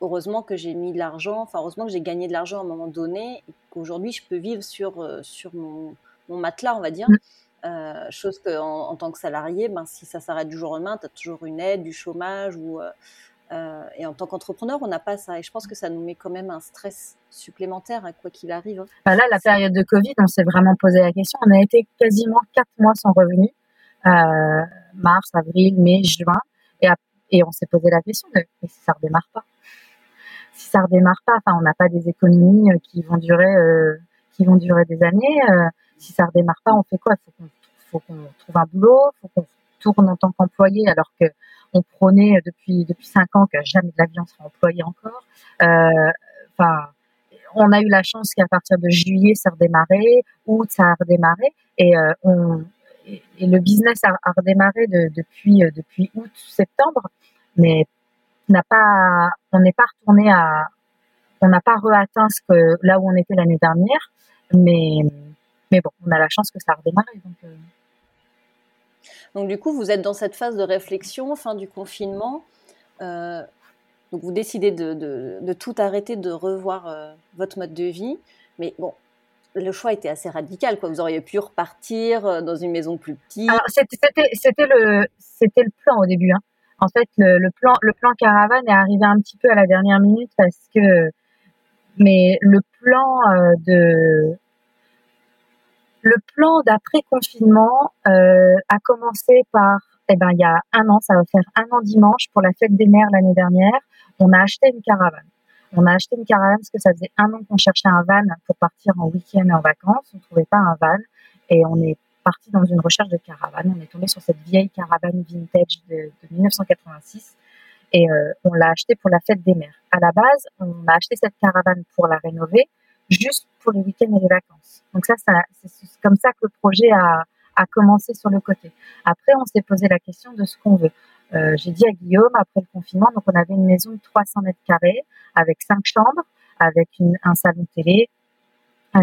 Speaker 1: heureusement que j'ai mis de l'argent, enfin, heureusement que j'ai gagné de l'argent à un moment donné, et qu'aujourd'hui, je peux vivre sur, euh, sur mon, mon matelas, on va dire. Mmh. Euh, chose que en, tant que salarié, ben, si ça s'arrête du jour au lendemain, tu as toujours une aide, du chômage ou, euh, et en tant qu'entrepreneur, on n'a pas ça. Et je pense que ça nous met quand même un stress supplémentaire, à quoi qu'il arrive. Hein.
Speaker 2: Bah là, la période de Covid, on s'est vraiment posé la question. On a été quasiment quatre mois sans revenus. mars, avril, mai, juin. Et, on s'est posé la question mais si ça redémarre pas? Si ça redémarre pas, on n'a pas des économies euh, qui vont durer, euh, qui vont durer des années. Euh, si ça redémarre pas, on fait quoi? Il faut qu'on trouve un boulot, faut qu'on tourne en tant qu'employé, alors que on prônait depuis depuis cinq ans que jamais de l'avion sera employé encore. Enfin, on a eu la chance qu'à partir de juillet, ça redémarré, août, ça a redémarré, et on et le business a, redémarré depuis depuis août septembre, mais n'a pas, on n'est pas retourné à, on n'a pas reatteint ce que là où on était l'année dernière, mais mais bon, on a la chance que ça a redémarré. Donc, euh.
Speaker 1: Donc du coup, vous êtes dans cette phase de réflexion, fin du confinement. Euh, donc vous décidez de, de, tout arrêter, de revoir euh, votre mode de vie. Mais bon, le choix était assez radical. Quoi. Vous auriez pu repartir dans une maison plus petite.
Speaker 2: C'était le, le plan au début. Hein. En fait, le, plan, le plan caravane est arrivé un petit peu à la dernière minute parce que, mais le plan euh, de, le plan d'après confinement euh, a commencé par, eh ben, il y a un an, ça va faire un an dimanche pour la fête des mères l'année dernière. On a acheté une caravane. On a acheté une caravane parce que ça faisait un an qu'on cherchait un van pour partir en week-end et en vacances. On trouvait pas un van et on est parti dans une recherche de caravane. On est tombé sur cette vieille caravane vintage de, 1986 et euh, on l'a achetée pour la fête des mères. À la base, on a acheté cette caravane pour la rénover, juste pour les week-ends et les vacances. Donc ça, c'est comme ça que le projet a, a commencé sur le côté. Après, on s'est posé la question de ce qu'on veut. Euh, J'ai dit à Guillaume, après le confinement, donc on avait une maison de 300 mètres carrés avec cinq chambres, avec une, un salon télé, euh,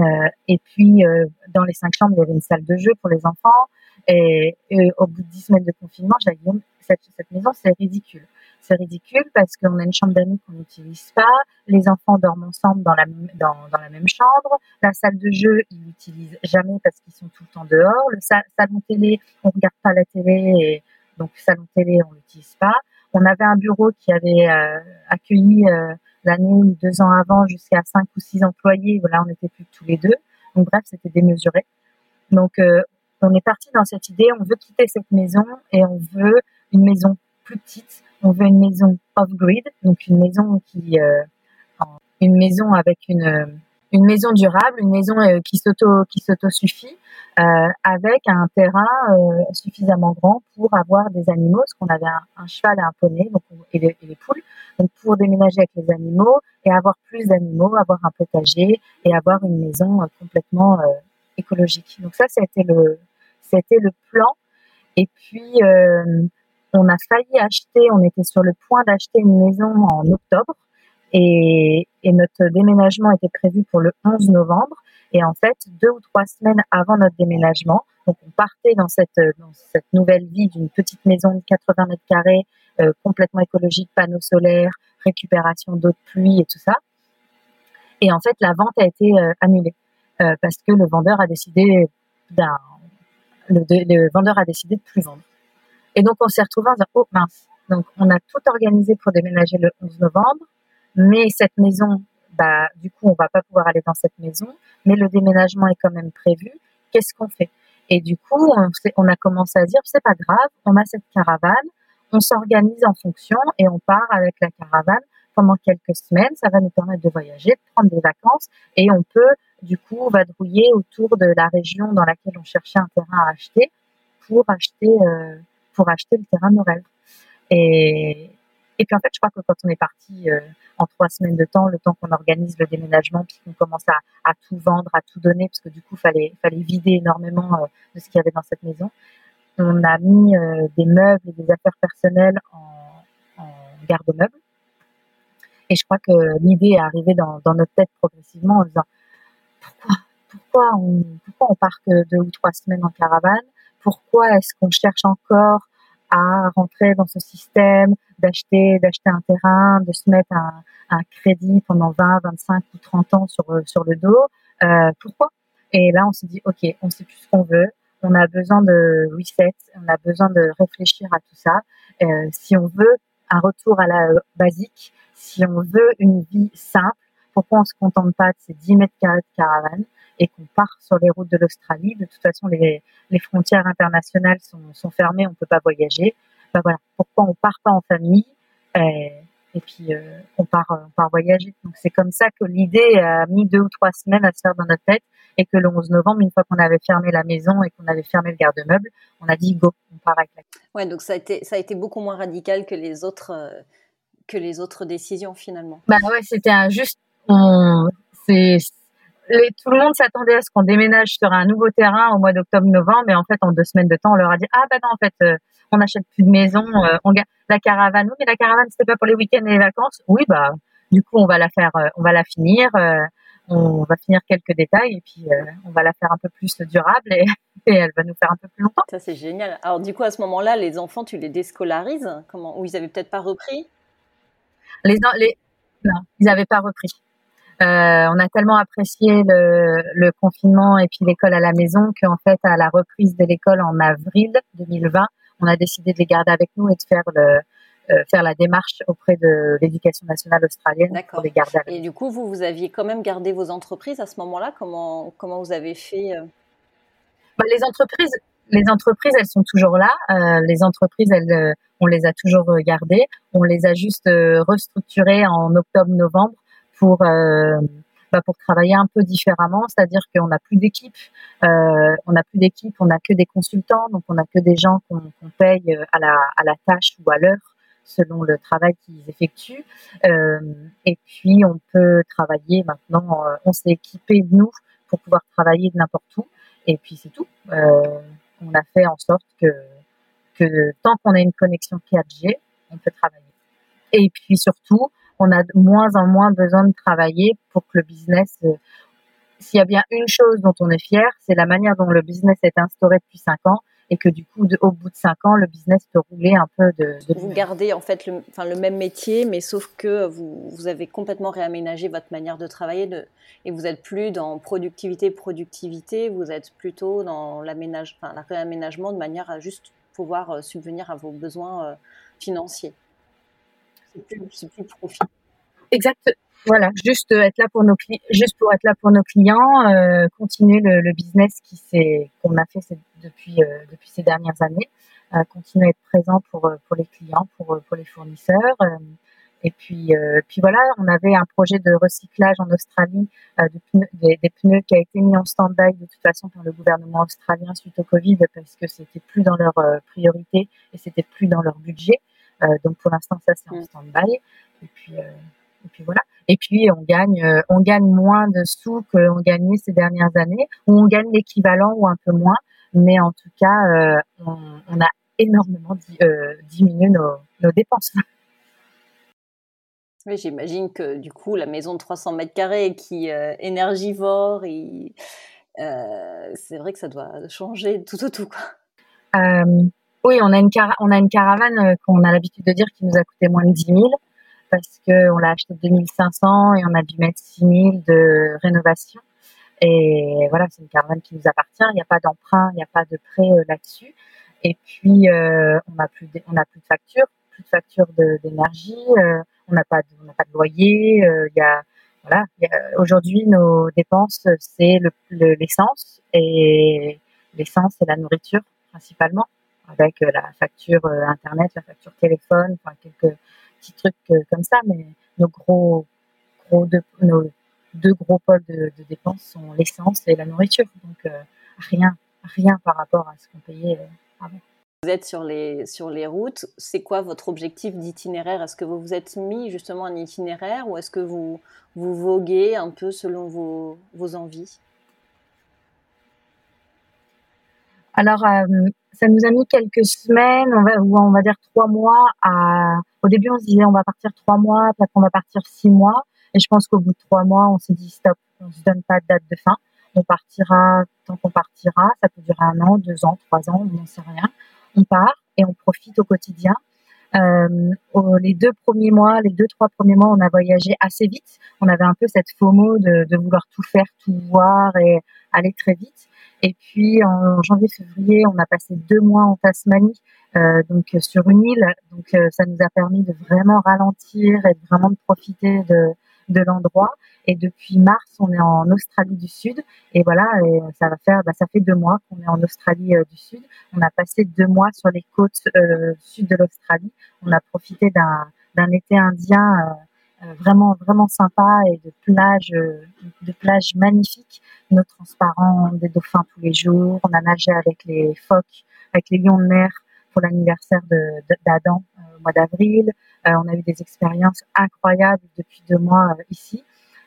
Speaker 2: et puis, euh, dans les cinq chambres, il y avait une salle de jeu pour les enfants. Et, au bout de dix semaines de confinement, j'ai dit, cette, cette maison, c'est ridicule. C'est ridicule parce qu'on a une chambre d'amis qu'on n'utilise pas. Les enfants dorment ensemble dans la, dans, dans la même chambre. La salle de jeu, ils l'utilisent jamais parce qu'ils sont tout le temps dehors. Le salon télé, on regarde pas la télé et donc salon télé, on l'utilise pas. On avait un bureau qui avait euh, accueilli euh, l'année ou deux ans avant jusqu'à cinq ou six employés. Voilà, on n'était plus tous les deux. Donc bref, c'était démesuré. Donc euh, on est parti dans cette idée. On veut quitter cette maison et on veut une maison plus petite. On veut une maison off-grid, donc une maison qui, euh, une maison avec une une maison durable, une maison euh, qui s'auto qui s'auto suffit, euh, avec un terrain euh, suffisamment grand pour avoir des animaux, parce qu'on avait un, cheval et un poney, donc et, les, poules, donc pour déménager avec les animaux et avoir plus d'animaux, avoir un potager et avoir une maison complètement écologique. Donc ça, c'était le c'était le plan. Et puis on a failli acheter, on était sur le point d'acheter une maison en octobre et, notre déménagement était prévu pour le 11 novembre. Et en fait, deux ou trois semaines avant notre déménagement, donc on partait dans cette, dans cette nouvelle vie d'une petite maison de 80 mètres carrés, euh, complètement écologique, panneaux solaires, récupération d'eau de pluie et tout ça. Et en fait, la vente a été euh, annulée euh, parce que le vendeur a décidé d'un, le, le, vendeur a décidé de plus vendre. Et donc on s'est retrouvé en disant oh mince. Donc on a tout organisé pour déménager le 11 novembre mais cette maison, bah, du coup, on va pas pouvoir aller dans cette maison, mais le déménagement est quand même prévu. Qu'est-ce qu'on fait? Et du coup, on, on, a commencé à dire, c'est pas grave, on a cette caravane, on s'organise en fonction et on part avec la caravane pendant quelques semaines. Ça va nous permettre de voyager, de prendre des vacances et on peut, du coup, vadrouiller autour de la région dans laquelle on cherchait un terrain à acheter pour acheter, euh, pour acheter le terrain de nos. Et, et puis en fait, je crois que quand on est parti euh, en trois semaines de temps, le temps qu'on organise le déménagement, puis qu'on commence à, à, tout vendre, à tout donner, parce que du coup, fallait fallait vider énormément euh, de ce qu'il y avait dans cette maison. On a mis euh, des meubles et des affaires personnelles en, en garde-meubles. Et je crois que l'idée est arrivée dans, dans, notre tête progressivement en disant pourquoi, pourquoi on, pourquoi on part que deux ou trois semaines en caravane Pourquoi est-ce qu'on cherche encore à rentrer dans ce système, d'acheter d'acheter un terrain, de se mettre un, un, crédit pendant 20, 25 ou 30 ans sur sur le dos. Euh, pourquoi? Et là, on s'est dit, ok, on sait plus ce qu'on veut. On a besoin de reset, on a besoin de réfléchir à tout ça. Euh, si on veut un retour à la basique. Si on veut une vie simple, pourquoi on se contente pas de ces 10 mètres carrés de caravane? Et qu'on part sur les routes de l'Australie De toute façon, les, les frontières internationales sont, sont fermées, on peut pas voyager. Ben voilà, pourquoi on part pas en famille et, et puis euh, on part on part voyager. Donc c'est comme ça que l'idée a mis deux ou trois semaines à se faire dans notre tête et que le 11 novembre, une fois qu'on avait fermé la maison et qu'on avait fermé le garde-meuble, on a dit go, on part avec la.
Speaker 1: Ouais, donc ça a été ça a été beaucoup moins radical que les autres euh, que les autres décisions finalement.
Speaker 2: Bah ouais, c'était un juste c'est tout le monde s'attendait à ce qu'on déménage sur un nouveau terrain au mois d'octobre-novembre, mais en fait, en deux semaines de temps, on leur a dit ah ben non, en fait, euh, on n'achète plus de maison, euh, on la caravane, oui, mais la caravane c'était pas pour les week-ends et les vacances, oui bah du coup on va la faire, euh, on va la finir, on va finir quelques détails et puis on va la faire un peu plus durable et, et, elle va nous faire un peu plus longtemps.
Speaker 1: Ça c'est génial. Alors du coup à ce moment-là, les enfants, tu les déscolarises? Comment Ou ils avaient peut-être pas repris?
Speaker 2: Les, les non, ils n'avaient pas repris. Euh, on a tellement apprécié le, le confinement et puis l'école à la maison qu'en fait, à la reprise de l'école en avril 2020, on a décidé de les garder avec nous et de faire le, euh, faire la démarche auprès de l'éducation nationale australienne pour les garder avec
Speaker 1: Et du coup, vous, vous aviez quand même gardé vos entreprises à ce moment-là? Comment, comment vous avez fait euh?
Speaker 2: bah, Les entreprises, les entreprises, elles sont toujours là. Euh, les entreprises, elles, on les a toujours gardées. On les a juste restructurées en octobre-novembre pour euh, bah, pour travailler un peu différemment, c'est-à-dire qu'on n'a plus d'équipe, euh, on n'a plus d'équipe, on n'a que des consultants, donc on n'a que des gens qu'on paye euh, à la, à la tâche ou à l'heure selon le travail qu'ils effectuent. Et puis on peut travailler maintenant, on s'est équipé nous pour pouvoir travailler de n'importe où. Et puis c'est tout. On a fait en sorte que tant qu'on a une connexion 4G, on peut travailler. Et puis surtout, on a de moins en moins besoin de travailler pour que le business. Euh, s'il y a bien une chose dont on est fier, c'est la manière dont le business est instauré depuis cinq ans et que du coup, au bout de cinq ans, le business peut rouler un peu de.
Speaker 1: vous gardez en fait le, enfin, le même métier, mais sauf que vous, vous avez complètement réaménagé votre manière de travailler de, et vous êtes plus dans productivité, productivité, vous êtes plutôt dans l'aménage, enfin, le réaménagement de manière à juste pouvoir euh, subvenir à vos besoins euh, financiers c'est plus, profit.
Speaker 2: Exact. Voilà, juste être là pour nos juste pour être là pour nos clients, euh, continuer le, business qui qu'on a fait depuis euh, depuis ces dernières années, euh, continuer à être présent pour pour les clients, pour pour les fournisseurs. et puis puis voilà, on avait un projet de recyclage en Australie des, des, pneus qui a été mis en stand-by de toute façon par le gouvernement australien suite au Covid parce que c'était plus dans leur priorité et c'était plus dans leur budget. Euh, donc pour l'instant, ça c'est en mm. stand-by. Et puis, euh, et puis voilà. Et puis on gagne, euh, on gagne moins de sous qu'on gagnait ces dernières années, ou on gagne l'équivalent ou un peu moins. Mais en tout cas, on, on, a énormément diminué nos, nos dépenses.
Speaker 1: Oui, j'imagine que du coup, la maison de 300 mètres carrés qui est énergivore, euh, c'est vrai que ça doit changer tout au tout. Quoi.
Speaker 2: Euh, oui, on a une, on a une caravane euh, qu'on a l'habitude de dire qui nous a coûté moins de 10 000 parce qu'on l'a acheté 2500 et on a dû mettre 6 000 de rénovation. Et voilà, c'est une caravane qui nous appartient. Il n'y a pas d'emprunt, il n'y a pas de prêt euh, là-dessus. Et puis, euh, on n'a plus, de, on plus de factures, plus de factures d'énergie. Euh, on n'a pas, de, on pas de loyer. Euh, il y a, voilà. Aujourd'hui, nos dépenses, c'est l'essence le, et l'essence et la nourriture principalement avec euh, la facture euh, internet, la facture téléphone, enfin quelques petits trucs euh, comme ça, mais nos gros, gros deux, nos deux gros pôles de, de dépenses sont l'essence et la nourriture. Donc rien, rien par rapport à ce qu'on payait avant.
Speaker 1: Vous êtes sur les, sur les routes, c'est quoi votre objectif d'itinéraire? Est-ce que vous vous êtes mis justement un itinéraire ou est-ce que vous, vous voguez un peu selon vos, vos envies?
Speaker 2: Alors, ça nous a mis quelques semaines, on va, on va dire trois mois. Au début, on se disait on va partir trois mois, après on va partir six mois. Et je pense qu'au bout de trois mois, on s'est dit stop, on se donne pas de date de fin. On partira tant qu'on partira. Ça peut durer un an, deux ans, trois ans, on n'en sait rien. On part et on profite au quotidien. Euh, les deux premiers mois, les deux trois premiers mois, on a voyagé assez vite. On avait un peu cette FOMO de, de vouloir tout faire, tout voir et aller très vite. Et puis en janvier-février, on a passé deux mois en Tasmanie, euh, donc sur une île. Donc ça nous a permis de vraiment ralentir et vraiment de profiter de, de l'endroit. Et depuis mars, on est en Australie du Sud. Et voilà, et ça va faire, bah, ça fait deux mois qu'on est en Australie du Sud. On a passé deux mois sur les côtes sud de l'Australie. On a profité d'un d'un été indien euh, vraiment vraiment sympa et de plages euh, de plages magnifiques, nos transparents, des dauphins tous les jours. On a nagé avec les phoques, avec les lions de mer pour l'anniversaire d'Adam euh, au mois d'avril. on a eu des expériences incroyables depuis deux mois ici.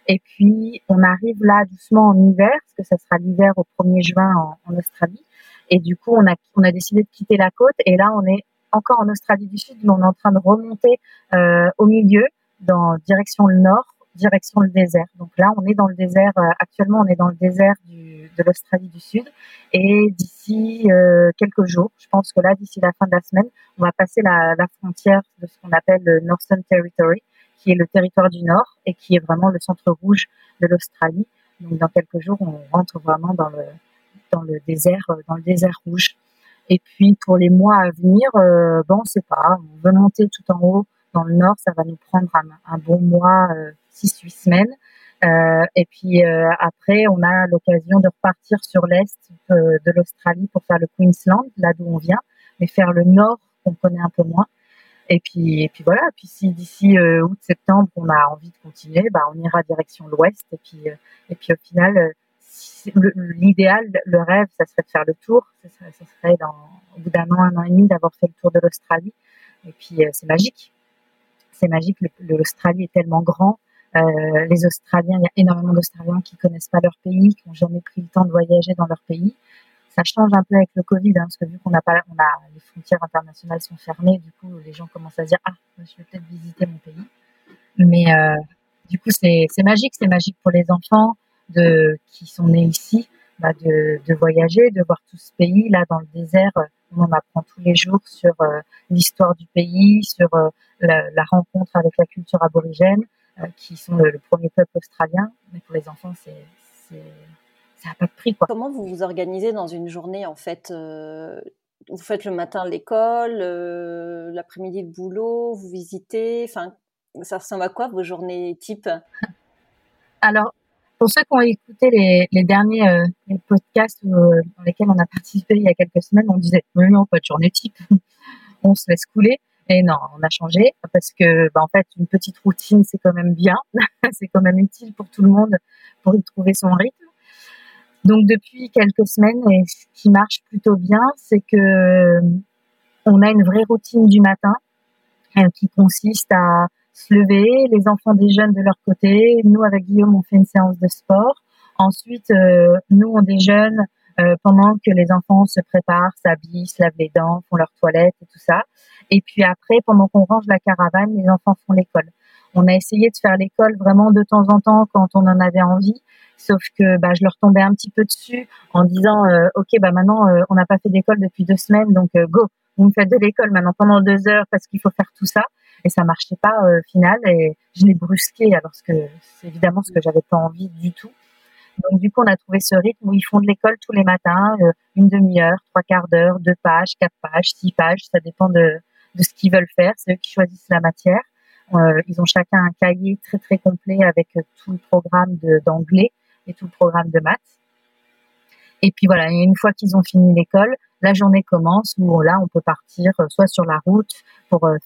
Speaker 2: Et puis, on arrive là doucement en hiver, parce que ça sera l'hiver au 1er juin en, en, Australie. Et du coup, on a, on a décidé de quitter la côte. Et là, on est encore en Australie du Sud, mais on est en train de remonter euh, au milieu, dans direction le nord, direction le désert. Donc là, on est dans le désert. Euh, actuellement, on est dans le désert de l'Australie du Sud. Et d'ici euh, quelques jours, je pense que là, d'ici la fin de la semaine, on va passer la, frontière de ce qu'on appelle le Northern Territory, qui est le territoire du Nord et qui est vraiment le centre rouge de l'Australie. Donc dans quelques jours, on rentre vraiment dans le dans le désert, dans le désert rouge. Et puis pour les mois à venir, euh, bon, on sait pas. On veut monter tout en haut dans le nord, ça va nous prendre un, bon mois, euh, six huit semaines. Euh, et puis euh, après, on a l'occasion de repartir sur l'est euh, de l'Australie pour faire le Queensland, là d'où on vient, mais faire le nord qu'on connaît un peu moins. Et puis, et puis voilà. Puis si d'ici août-septembre on a envie de continuer, bah on ira direction l'ouest. Et puis, au final, l'idéal, le rêve, ça serait de faire le tour. Ça serait, au bout d'un an, un an et demi, d'avoir fait le tour de l'Australie. Et puis, euh, c'est magique. C'est magique. L'Australie est tellement grand. Euh, les Australiens, il y a énormément d'Australiens qui connaissent pas leur pays, qui n'ont jamais pris le temps de voyager dans leur pays. Ça change un peu avec le Covid, hein, parce que vu qu'on n'a pas, on a, les frontières internationales sont fermées, du coup, les gens commencent à se dire, ah, je vais peut-être visiter mon pays. Mais euh, du coup, c'est magique, c'est magique pour les enfants, de qui sont nés ici, bah de, de, voyager, de voir tout ce pays là dans le désert. On en apprend tous les jours sur euh, l'histoire du pays, sur la, la, rencontre avec la culture aborigène, euh, qui sont le, premier peuple australien. Mais pour les enfants, c'est ça n'a pas de prix quoi.
Speaker 1: Comment vous vous organisez dans une journée en fait Vous faites le matin l'école, l'après-midi le boulot, vous visitez. Enfin, ça ressemble à quoi vos journées type
Speaker 2: Alors pour ceux qui ont écouté les, les derniers euh, les podcasts euh, dans lesquels on a participé il y a quelques semaines, on disait mais non, pas de journée type, on se laisse couler. Et non, on a changé parce que, bah, en fait, une petite routine, c'est quand même bien, c'est quand même utile pour tout le monde pour y trouver son rythme. Donc depuis quelques semaines, et ce qui marche plutôt bien, c'est que on a une vraie routine du matin euh, qui consiste à se lever, les enfants déjeunent de leur côté, nous avec Guillaume on fait une séance de sport, ensuite euh, nous on déjeune euh, pendant que les enfants se préparent, s'habillent, se lavent les dents, font leur toilette et tout ça. Et puis après, pendant qu'on range la caravane, les enfants font l'école. On a essayé de faire l'école vraiment de temps en temps quand on en avait envie, sauf que bah, je leur tombais un petit peu dessus en disant euh, ok bah maintenant on n'a pas fait d'école depuis deux semaines donc go vous me faites de l'école maintenant pendant deux heures parce qu'il faut faire tout ça et ça marchait pas au final et je l'ai brusqué alors que c'est évidemment ce que j'avais pas envie du tout. Donc du coup, on a trouvé ce rythme où ils font de l'école tous les matins, euh, une demi-heure, trois quarts d'heure, deux pages, quatre pages, six pages, ça dépend de, de ce qu'ils veulent faire. C'est eux qui choisissent la matière. Euh, ils ont chacun un cahier très très complet avec tout le programme d'anglais et tout le programme de maths. Et puis voilà, et une fois qu'ils ont fini l'école, la journée commence où là, on peut partir euh, soit sur la route pour, euh,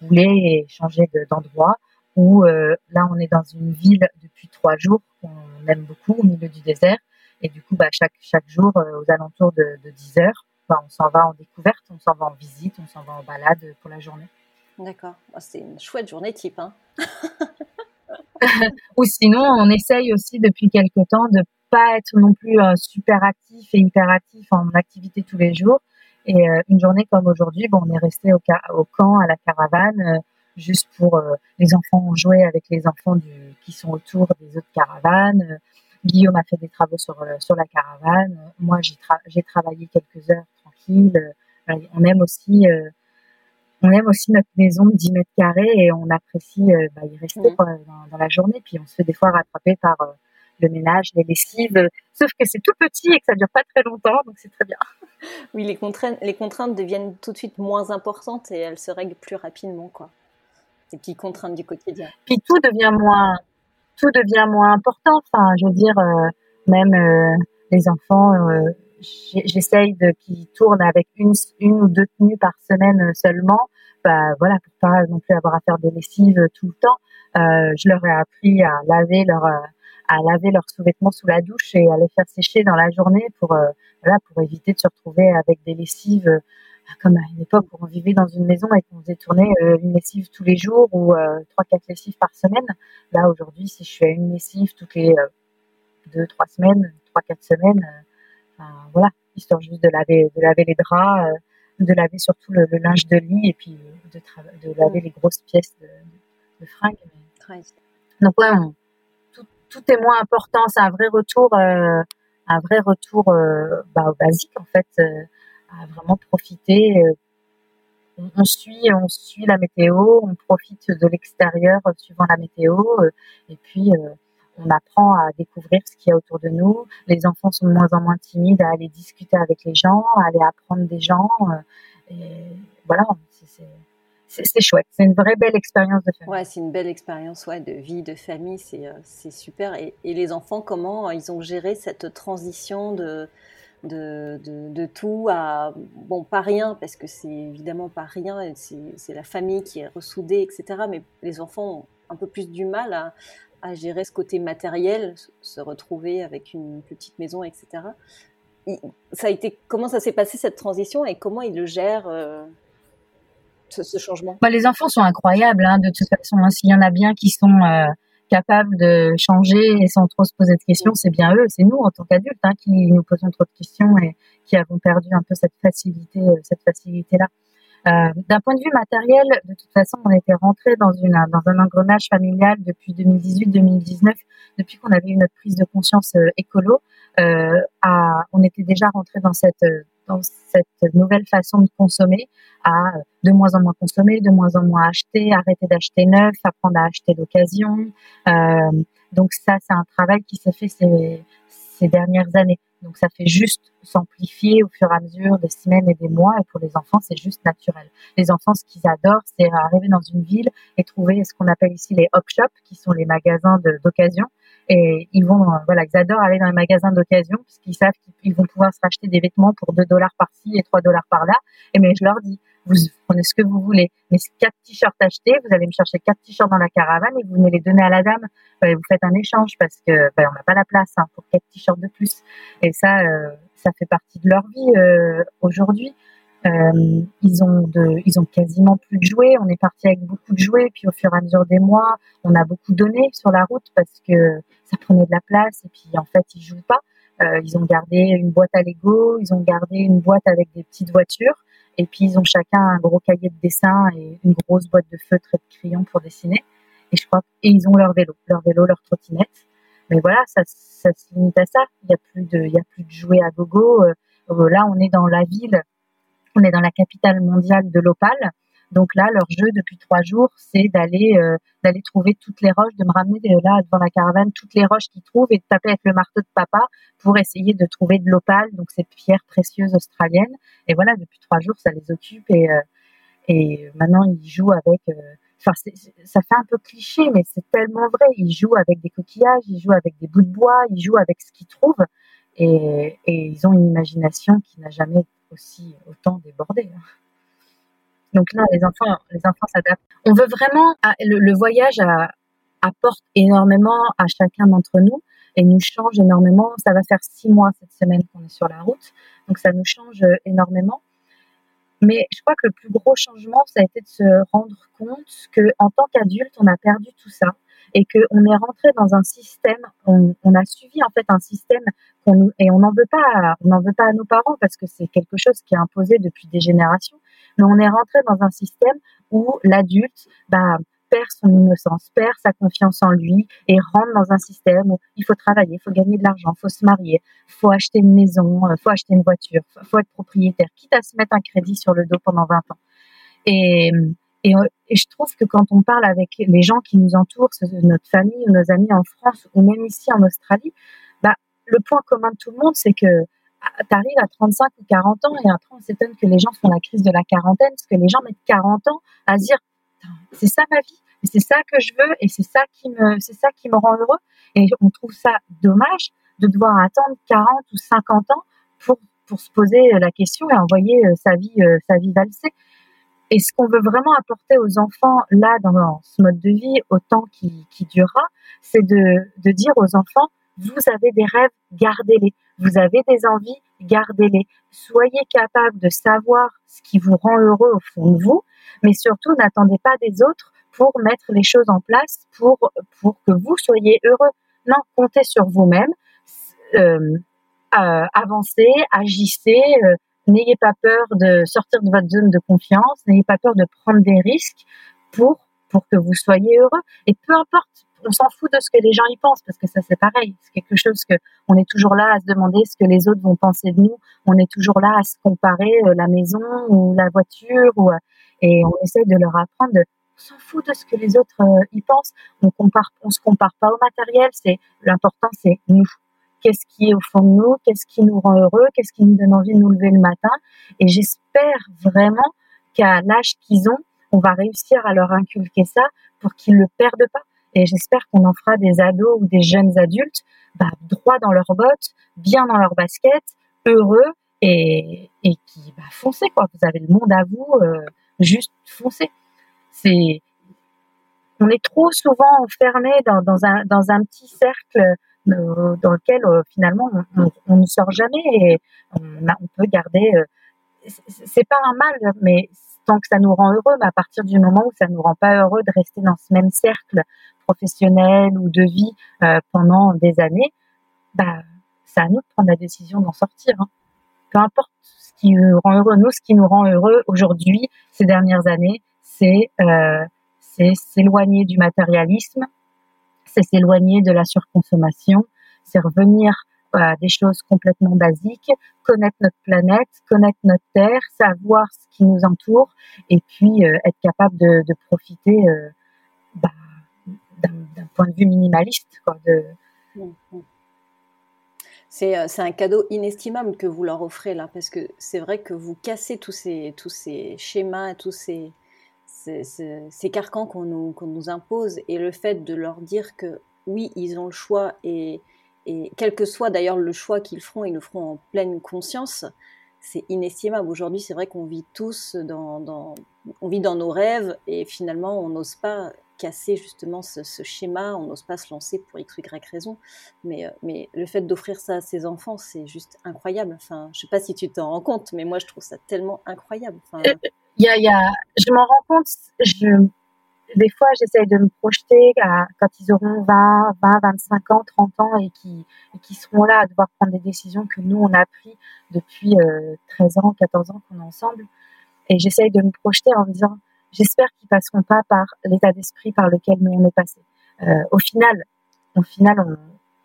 Speaker 2: rouler et changer d'endroit, ou euh, là, on est dans une ville depuis trois jours qu'on aime beaucoup au milieu du désert. Et du coup, bah, chaque, chaque jour, aux alentours de, de 10 heures, bah, on s'en va en découverte, on s'en va en visite, on s'en va en balade pour la journée.
Speaker 1: D'accord. Oh, c'est une chouette journée type. Hein
Speaker 2: Ou sinon, on essaye aussi depuis quelque temps de pas être non plus euh, super actif et hyperactif en activité tous les jours. Et euh, une journée comme aujourd'hui, bon, on est resté au, au, camp, à la caravane, euh, juste pour les enfants joué avec les enfants du, qui sont autour des autres caravanes. Guillaume a fait des travaux sur, sur la caravane. Moi, j'ai travaillé quelques heures tranquille. on aime aussi on aime aussi notre maison de 10 mètres carrés et on apprécie bah, y rester mmh. dans, dans, la journée. Puis on se fait des fois rattraper par le ménage, les lessives. Sauf que c'est tout petit et que ça dure pas très longtemps, donc c'est très bien.
Speaker 1: Oui, les contraintes, les contraintes deviennent tout de suite moins importantes et elles se règlent plus rapidement, quoi. Ces petites contraintes du quotidien.
Speaker 2: Puis tout devient moins, tout devient moins important. Enfin, je veux dire, euh, même euh, les enfants, euh, j'essaye de qu'ils tournent avec une, une ou deux tenues par semaine seulement. Bah voilà, pour pas non plus avoir à faire des lessives tout le temps. je leur ai appris à laver leur à laver leurs sous-vêtements sous la douche et à les faire sécher dans la journée pour pour éviter de se retrouver avec des lessives comme à une époque où on vivait dans une maison et qu'on faisait tourner une lessive tous les jours ou trois quatre lessives par semaine. Là aujourd'hui, si je suis à une lessive toutes les deux trois semaines, trois quatre semaines voilà, histoire juste de laver, de laver les draps, euh, de laver surtout le, linge de lit et puis de, de laver les grosses pièces de, de fringues. Donc ouais, tout, tout, est moins important. C'est un vrai retour, euh, un vrai retour euh, bah, au basique en fait, à vraiment profiter. On, on, suit, on suit la météo, on profite de l'extérieur suivant la météo, et puis on apprend à découvrir ce qu'il y a autour de nous. Les enfants sont de moins en moins timides à aller discuter avec les gens, à aller apprendre des gens. Euh, et voilà, c'est chouette. C'est une vraie belle expérience de famille.
Speaker 1: Ouais, c'est une belle expérience ouais, de vie, de famille. C'est euh, super. Et, les enfants, comment ils ont géré cette transition de, de, de, tout à, bon, pas rien, parce que c'est évidemment pas rien, c'est la famille qui est ressoudée, etc. Mais les enfants ont un peu plus du mal à, à gérer ce côté matériel, se retrouver avec une petite maison, etc. Ça a été, comment ça s'est passé cette transition et comment ils le gèrent euh, ce, changement?
Speaker 2: Bah, Les enfants sont incroyables, hein, de toute façon. Hein. S'il y en a bien qui sont euh, capables de changer sans trop se poser de questions, c'est bien eux. C'est nous, en tant qu'adultes, hein, qui nous posons trop de questions et qui avons perdu un peu cette facilité, euh, cette facilité-là. Euh, d'un point de vue matériel, de toute façon, on était rentré dans, dans un engrenage familial depuis 2018-2019, depuis qu'on avait eu notre prise de conscience euh, écolo. On était déjà rentré dans cette dans cette nouvelle façon de consommer, à de moins en moins consommer, de moins en moins acheter, arrêter d'acheter neuf, apprendre à acheter d'occasion. Euh, donc ça, c'est un travail qui s'est fait ces, dernières années. Donc ça fait juste s'amplifier au fur et à mesure des semaines et des mois. Et pour les enfants, c'est juste naturel. Les enfants, ce qu'ils adorent, c'est arriver dans une ville et trouver ce qu'on appelle ici les hop shops, qui sont les magasins d'occasion. Et ils vont, euh, voilà, ils adorent aller dans les magasins d'occasion puisqu'ils savent qu'ils vont pouvoir se racheter des vêtements pour 2 dollars par-ci et 3 dollars par-là. Et mais je leur dis, vous prenez ce que vous voulez. Mais quatre t-shirts achetés, vous allez me chercher quatre t-shirts dans la caravane et vous venez les donner à la dame. Et vous faites un échange parce que ben, on n'a pas la place hein, pour quatre t-shirts de plus. Et ça, euh, ça fait partie de leur vie euh, aujourd'hui. Euh, ils ont de, ils ont quasiment plus de jouets. On est parti avec beaucoup de jouets, puis au fur et à mesure des mois, on a beaucoup donné sur la route parce que ça prenait de la place et puis en fait ils jouent pas. Euh, ils ont gardé une boîte à Lego, ils ont gardé une boîte avec des petites voitures. Et puis ils ont chacun un gros cahier de dessin et une grosse boîte de feutre et de crayons pour dessiner. Et je crois et ils ont leur vélo, leur vélo, leur trottinette. Mais voilà, ça, ça se limite à ça. Il y a plus de, y a plus de jouets à gogo. Euh, là, on est dans la ville, on est dans la capitale mondiale de l'opale. Donc là, leur jeu depuis trois jours, c'est d'aller euh, d'aller trouver toutes les roches, de me ramener là devant la caravane toutes les roches qu'ils trouvent et de taper avec le marteau de papa pour essayer de trouver de l'opale, donc cette pierre précieuse australienne. Et voilà, depuis trois jours, ça les occupe et euh, et maintenant ils jouent avec. Euh, enfin, ça fait un peu cliché, mais c'est tellement vrai. Ils jouent avec des coquillages, ils jouent avec des bouts de bois, ils jouent avec ce qu'ils trouvent et, et ils ont une imagination qui n'a jamais aussi autant débordé. Hein. Donc là, les enfants, les enfants s'adaptent. On veut vraiment, ah, le, voyage apporte énormément à chacun d'entre nous et nous change énormément. Ça va faire six mois cette semaine qu'on est sur la route, donc ça nous change énormément. Mais je crois que le plus gros changement, ça a été de se rendre compte que en tant qu'adulte, on a perdu tout ça et qu'on est rentré dans un système, on, on, a suivi en fait un système qu'on et on n'en veut pas, on n'en veut pas à nos parents parce que c'est quelque chose qui est imposé depuis des générations. Mais on est rentré dans un système où l'adulte, bah, perd son innocence, perd sa confiance en lui et rentre dans un système où il faut travailler, il faut gagner de l'argent, il faut se marier, il faut acheter une maison, il faut acheter une voiture, il faut être propriétaire, quitte à se mettre un crédit sur le dos pendant 20 ans. Et, et, je trouve que quand on parle avec les gens qui nous entourent, notre famille ou nos amis en France ou même ici en Australie, bah, le point commun de tout le monde, c'est que ah, tu arrives à 35 ou 40 ans et après on s'étonne que les gens font la crise de la quarantaine, parce que les gens mettent 40 ans à se dire c'est ça ma vie, c'est ça que je veux et c'est ça qui me c'est ça qui me rend heureux et on trouve ça dommage de devoir attendre 40 ou 50 ans pour pour se poser la question et envoyer euh, sa vie euh, sa vie valser. Et ce qu'on veut vraiment apporter aux enfants là dans ce mode de vie autant qui, qui durera, c'est de, dire aux enfants vous avez des rêves, gardez-les. Vous avez des envies, gardez-les. Soyez capable de savoir ce qui vous rend heureux au fond de vous, mais surtout n'attendez pas des autres pour mettre les choses en place pour, pour que vous soyez heureux. Non, comptez sur vous-même, euh, euh, avancez, agissez, euh, n'ayez pas peur de sortir de votre zone de confiance, n'ayez pas peur de prendre des risques pour, pour que vous soyez heureux. Et peu importe on s'en fout de ce que les gens y pensent parce que ça c'est pareil. C'est quelque chose que on est toujours là à se demander ce que les autres vont penser de nous. On est toujours là à se comparer euh, la maison ou la voiture ou euh, et on essaye de leur apprendre. De, on s'en fout de ce que les autres euh, y pensent. On compare, on se compare pas au matériel. C'est l'important, c'est nous. Qu'est-ce qui est au fond de nous Qu'est-ce qui nous rend heureux Qu'est-ce qui nous donne envie de nous lever le matin Et j'espère vraiment qu'à l'âge qu'ils ont, on va réussir à leur inculquer ça pour qu'ils le perdent pas et j'espère qu'on en fera des ados ou des jeunes adultes bah, droit dans leurs bottes, bien dans leurs baskets, heureux et, qui bah, foncez quoi. Vous avez le monde à vous, euh, juste foncez. C'est on est trop souvent enfermé dans un petit cercle euh, dans lequel euh, finalement on, on, ne sort jamais et on, on peut garder. Euh, c'est pas un mal, mais tant que ça nous rend heureux, mais à partir du moment où ça nous rend pas heureux de rester dans ce même cercle professionnel ou de vie euh, pendant des années, bah, c'est à nous de prendre la décision d'en sortir. Hein. Peu importe ce qui nous rend heureux, nous, ce qui nous rend heureux aujourd'hui, ces dernières années, c'est euh, s'éloigner du matérialisme, c'est s'éloigner de la surconsommation, c'est revenir à des choses complètement basiques, connaître notre planète, connaître notre terre, savoir ce qui nous entoure, et puis euh, être capable de, profiter euh, bah, d'un point de vue minimaliste. Quoi. Mmh, mmh.
Speaker 1: C'est, c'est un cadeau inestimable que vous leur offrez là, parce que c'est vrai que vous cassez tous ces, tous ces schémas, tous ces, ces, carcans qu'on nous, impose, et le fait de leur dire que oui, ils ont le choix, et, quel que soit d'ailleurs le choix qu'ils feront, ils le feront en pleine conscience, c'est inestimable. Aujourd'hui, c'est vrai qu'on vit tous dans, on vit dans nos rêves, et finalement, on n'ose pas casser justement ce, schéma, on n'ose pas se lancer pour x y raison. Mais, euh, mais le fait d'offrir ça à ses enfants, c'est juste incroyable. Enfin, je sais pas si tu t'en rends compte, mais moi je trouve ça tellement incroyable.
Speaker 2: Y y a, je m'en rends compte. Je, des fois, j'essaye de me projeter quand ils auront 20, 20, 25 ans, 30 ans et qui, qui seront là à devoir prendre des décisions que nous, on a pris depuis 13 euh, ans, 14 ans qu'on est ensemble. Et j'essaye de me projeter en me disant, j'espère qu'ils passeront pas par l'état d'esprit par lequel nous on est passé. Euh, au final, au final, on,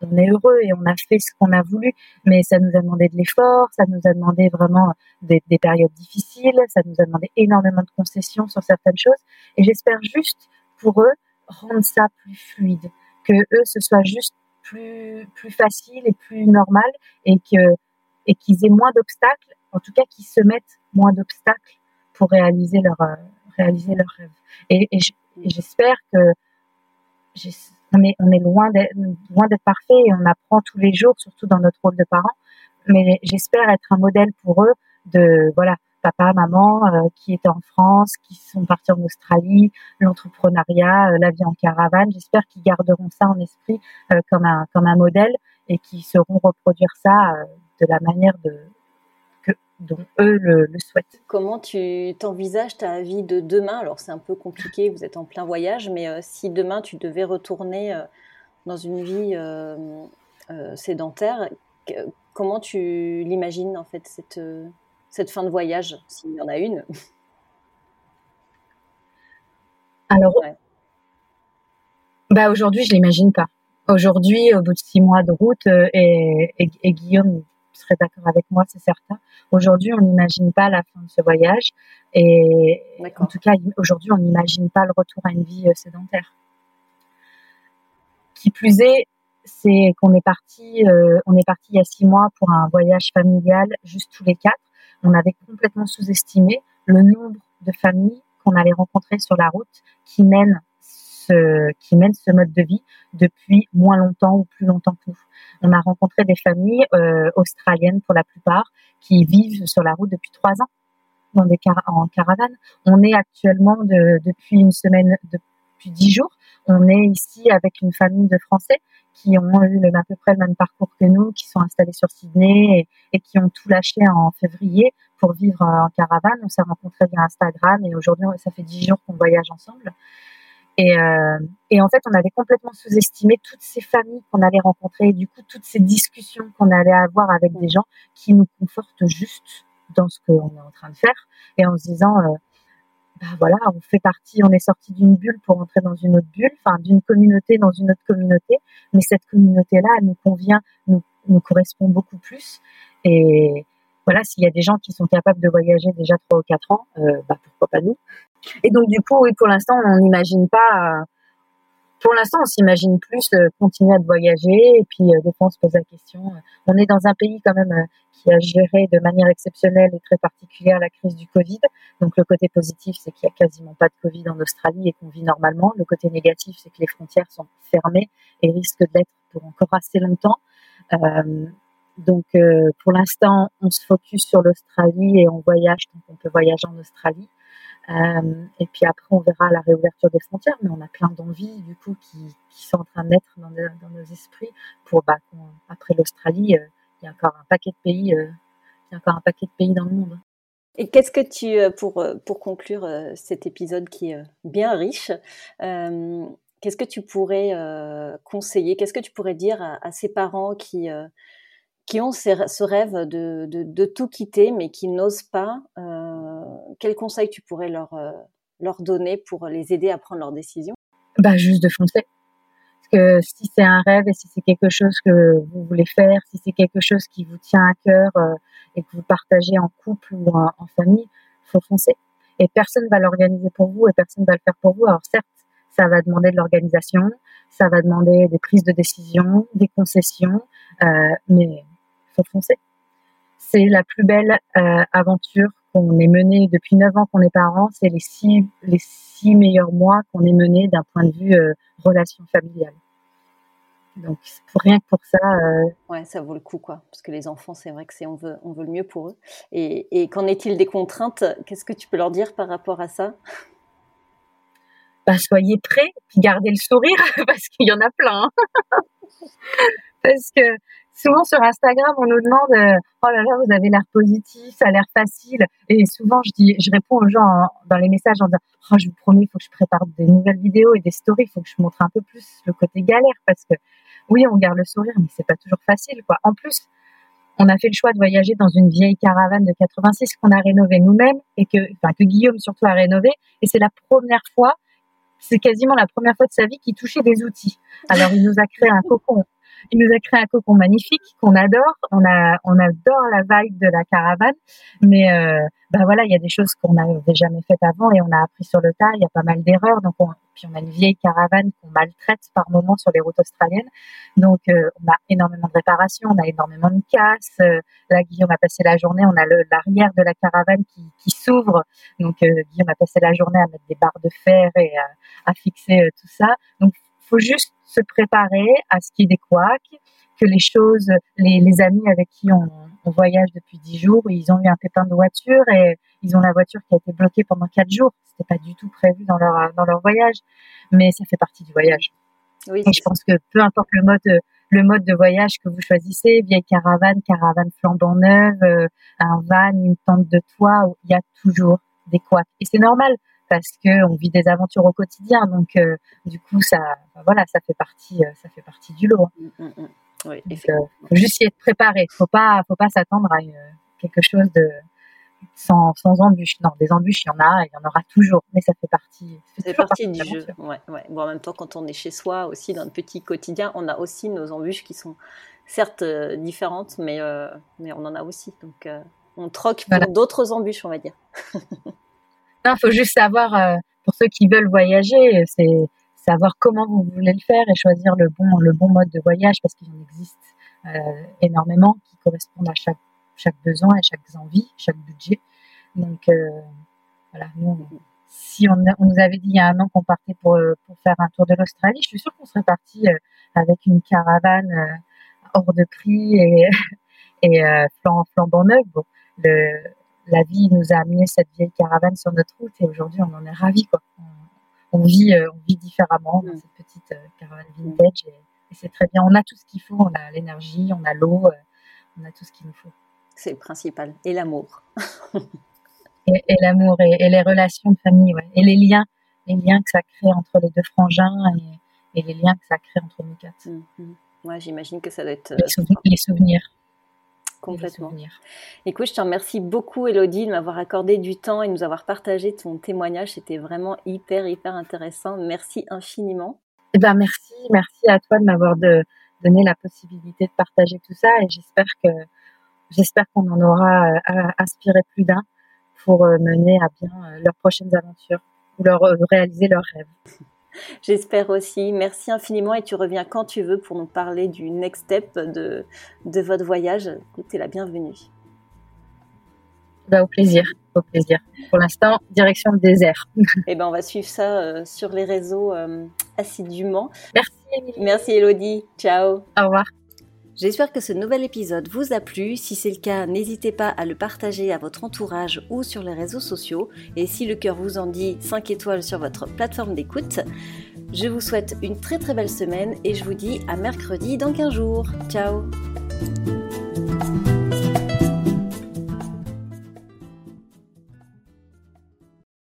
Speaker 2: on, est heureux et on a fait ce qu'on a voulu, mais ça nous a demandé de l'effort, ça nous a demandé vraiment des, des, périodes difficiles, ça nous a demandé énormément de concessions sur certaines choses. Et j'espère juste pour eux rendre ça plus fluide, que eux ce soit juste plus plus facile et plus normal et que et qu'ils aient moins d'obstacles, en tout cas qu'ils se mettent moins d'obstacles pour réaliser leur euh, réaliser leurs rêves. Et, j'espère que on est, on est loin d'être, loin d'être parfait et on apprend tous les jours, surtout dans notre rôle de parents. Mais j'espère être un modèle pour eux de, voilà, papa, maman, euh, qui étaient en France, qui sont partis en Australie, l'entrepreneuriat, euh, la vie en caravane. J'espère qu'ils garderont ça en esprit euh, comme un, comme un modèle et qu'ils sauront reproduire ça de la manière de, dont eux le, souhaitent.
Speaker 1: Comment tu t'envisages ta vie de demain? Alors c'est un peu compliqué, vous êtes en plein voyage, mais euh, si demain tu devais retourner euh, dans une vie euh, sédentaire, comment tu l'imagines en fait cette, cette fin de voyage, s'il y en a une?
Speaker 2: Alors, bah aujourd'hui je l'imagine pas. Aujourd'hui, au bout de six mois de route, et, et Guillaume serait d'accord avec moi, c'est certain. Aujourd'hui, on n'imagine pas la fin de ce voyage. Et en tout cas, aujourd'hui, on n'imagine pas le retour à une vie euh, sédentaire. Qui plus est, c'est qu'on est parti, euh, on est parti il y a six mois pour un voyage familial, juste tous les quatre. On avait complètement sous-estimé le nombre de familles qu'on allait rencontrer sur la route qui mènent qui mènent ce mode de vie depuis moins longtemps ou plus longtemps que nous. On a rencontré des familles euh, australiennes pour la plupart qui vivent sur la route depuis trois ans dans des en caravane. On est actuellement de, depuis une semaine, depuis dix jours, on est ici avec une famille de Français qui ont eu à peu près le même parcours que nous, qui sont installés sur Sydney et, qui ont tout lâché en février pour vivre en caravane. On s'est rencontrés via Instagram et aujourd'hui, ça fait dix jours qu'on voyage ensemble. Et, euh, et, en fait, on avait complètement sous-estimé toutes ces familles qu'on allait rencontrer, et du coup, toutes ces discussions qu'on allait avoir avec des gens qui nous confortent juste dans ce qu'on est en train de faire, et en se disant, euh, bah voilà, on fait partie, on est sorti d'une bulle pour entrer dans une autre bulle, enfin d'une communauté dans une autre communauté, mais cette communauté-là, elle nous convient, nous, nous correspond beaucoup plus. Et voilà, s'il y a des gens qui sont capables de voyager déjà trois ou quatre ans, euh, bah pourquoi pas nous Et donc du coup, oui, pour l'instant, on n'imagine pas. pour l'instant, on s'imagine plus euh, continuer à voyager et puis euh, des fois on se pose la question. on est dans un pays quand même qui a géré de manière exceptionnelle et très particulière la crise du Covid. Donc le côté positif, c'est qu'il y a quasiment pas de Covid en Australie et qu'on vit normalement. Le côté négatif, c'est que les frontières sont fermées et risquent d'être pour encore assez longtemps. Donc euh, pour l'instant, on se focus sur l'Australie et on voyage tant qu'on peut voyager en Australie. Euh, et puis après, on verra la réouverture des frontières, mais on a plein d'envies du coup qui, sont en train de naître dans, nos esprits pour bah, après l'Australie, euh, il y a encore un paquet de pays, il y encore un paquet de pays dans le monde.
Speaker 1: Et qu'est-ce que tu, pour, pour conclure cet épisode qui est bien riche, qu'est-ce que tu pourrais conseiller, qu'est-ce que tu pourrais dire à, ces parents qui, qui ont ce rêve de, tout quitter mais qui n'osent pas Quels conseils tu pourrais leur, leur donner pour les aider à prendre leurs décisions?
Speaker 2: Bah, Juste de foncer que si c'est un rêve et si c'est quelque chose que vous voulez faire, si c'est quelque chose qui vous tient à cœur euh, et que vous partagez en couple ou en, en famille, faut foncer. Et personne va l'organiser pour vous et personne va le faire pour vous. Alors certes, ça va demander de l'organisation, ça va demander des prises de décision, des concessions, euh, mais faut foncer. C'est la plus belle euh, aventure qu'on ait menée depuis neuf ans qu'on est parents. C'est les six, les six meilleurs mois qu'on ait menés d'un point de vue euh, relation familiale. Donc pour rien que pour ça. Euh...
Speaker 1: Ouais, ça vaut le coup quoi, parce que les enfants, c'est vrai que c'est on veut on veut le mieux pour eux. Et, et qu'en est-il des contraintes? Qu'est-ce que tu peux leur dire par rapport à ça?
Speaker 2: Bah, soyez prêts, puis gardez le sourire parce qu'il y en a plein. parce que souvent sur Instagram, on nous demande euh, oh là là, vous avez l'air positif, ça a l'air facile. Et souvent, je dis, je réponds aux gens dans les messages en disant oh, je vous promets, il faut que je prépare des nouvelles vidéos et des stories, il faut que je montre un peu plus le côté galère parce que oui, on garde le sourire, mais c'est pas toujours facile. En plus, on a fait le choix de voyager dans une vieille caravane de 86 qu'on a rénovée nous-mêmes et que, enfin, que Guillaume surtout a rénové. Et c'est la première fois, c'est quasiment la première fois de sa vie qu'il touchait des outils. Alors, il nous a créé un cocon il nous a créé un cocon magnifique qu'on adore. On a, on adore la vibe de la caravane, mais bah voilà, il y a des choses qu'on n'avait jamais faites avant et on a appris sur le tas. Il y a pas mal d'erreurs, donc on, puis on a une vieille caravane qu'on maltraite par moments sur les routes australiennes. Donc euh, on a énormément de réparations, on a énormément de casse. Euh, là, Guillaume a passé la journée, on a l'arrière de la caravane qui, qui s'ouvre. Donc euh, Guillaume a passé la journée à mettre des barres de fer et à, à fixer euh, tout ça. Donc faut juste se préparer à ce qui est des couacs, que les choses, les, les amis avec qui on, on, voyage depuis dix jours, ils ont eu un pépin de voiture et ils ont la voiture qui a été bloquée pendant quatre jours. C'était pas du tout prévu dans leur dans leur voyage, mais ça fait partie du voyage. Oui, et je pense que peu importe le mode le mode de voyage que vous choisissez, vieille caravane, caravane flambant neuve, euh, un van, une tente de toit, il y a toujours des couacs. Et c'est normal parce que on vit des aventures au quotidien. Donc, euh, du coup, ça, voilà, ça fait partie, euh, ça fait partie du lot. Mmh, mmh, mmh. Oui, euh, faut juste y être préparé. Faut pas, faut pas s'attendre à quelque chose de sans, sans embûches. Non, des embûches, il y en a, il y en aura toujours, mais ça fait partie.
Speaker 1: C'est partie du jeu. Ouais, ouais. Bon, en même temps, quand on est chez soi aussi dans le petit quotidien, on a aussi nos embûches qui sont certes différentes, mais, mais on en a aussi. Donc on troque pour d'autres embûches, on va dire.
Speaker 2: Il faut juste savoir, pour ceux qui veulent voyager, c'est savoir comment vous voulez le faire et choisir le bon, le bon mode de voyage parce qu'il en existe énormément qui correspondent à chaque, chaque besoin, à chaque envie, chaque budget. Donc, voilà, nous, si on, nous avait dit il y a un an qu'on partait pour, euh, pour faire un tour de l'Australie, je suis sûre qu'on serait parti euh, avec une caravane euh, hors de prix et, et flamb, flambant neuf. Bon, le, la vie nous a amené cette vieille caravane sur notre route et aujourd'hui on en est ravis. Quoi. On, vit, on vit différemment dans cette petite caravane vintage et, et c'est très bien. On a tout ce qu'il faut, on a l'énergie, on a l'eau, on a tout ce qu'il nous faut.
Speaker 1: C'est le principal. Et l'amour.
Speaker 2: et, l'amour et, les relations de famille, ouais. et les liens, les liens que ça crée entre les deux frangins et, les liens que ça crée entre nous quatre.
Speaker 1: Moi, mm, mm. j'imagine que ça doit être
Speaker 2: les souvenirs.
Speaker 1: Complètement. Écoute, je te remercie beaucoup, Elodie, de m'avoir accordé du temps et de nous avoir partagé ton témoignage. C'était vraiment hyper, hyper intéressant. Merci infiniment.
Speaker 2: Eh ben, merci, merci à toi de m'avoir donné la possibilité de partager tout ça et j'espère que j'espère qu'on en aura euh, inspiré plus d'un pour euh, mener à bien euh, leurs prochaines aventures ou leur, euh, réaliser leurs rêves.
Speaker 1: J'espère aussi. Merci infiniment et tu reviens quand tu veux pour nous parler du next step de, de votre voyage. Tu es la bienvenue.
Speaker 2: Bah, au plaisir, au plaisir. Pour l'instant, direction le désert.
Speaker 1: Eh ben, on va suivre ça sur les réseaux assidûment.
Speaker 2: Merci,
Speaker 1: Merci, Elodie. Ciao.
Speaker 2: Au revoir.
Speaker 1: J'espère que ce nouvel épisode vous a plu. Si c'est le cas, n'hésitez pas à le partager à votre entourage ou sur les réseaux sociaux. Et si le cœur vous en dit 5 étoiles sur votre plateforme d'écoute, je vous souhaite une très très belle semaine et je vous dis à mercredi dans 15 jours. Ciao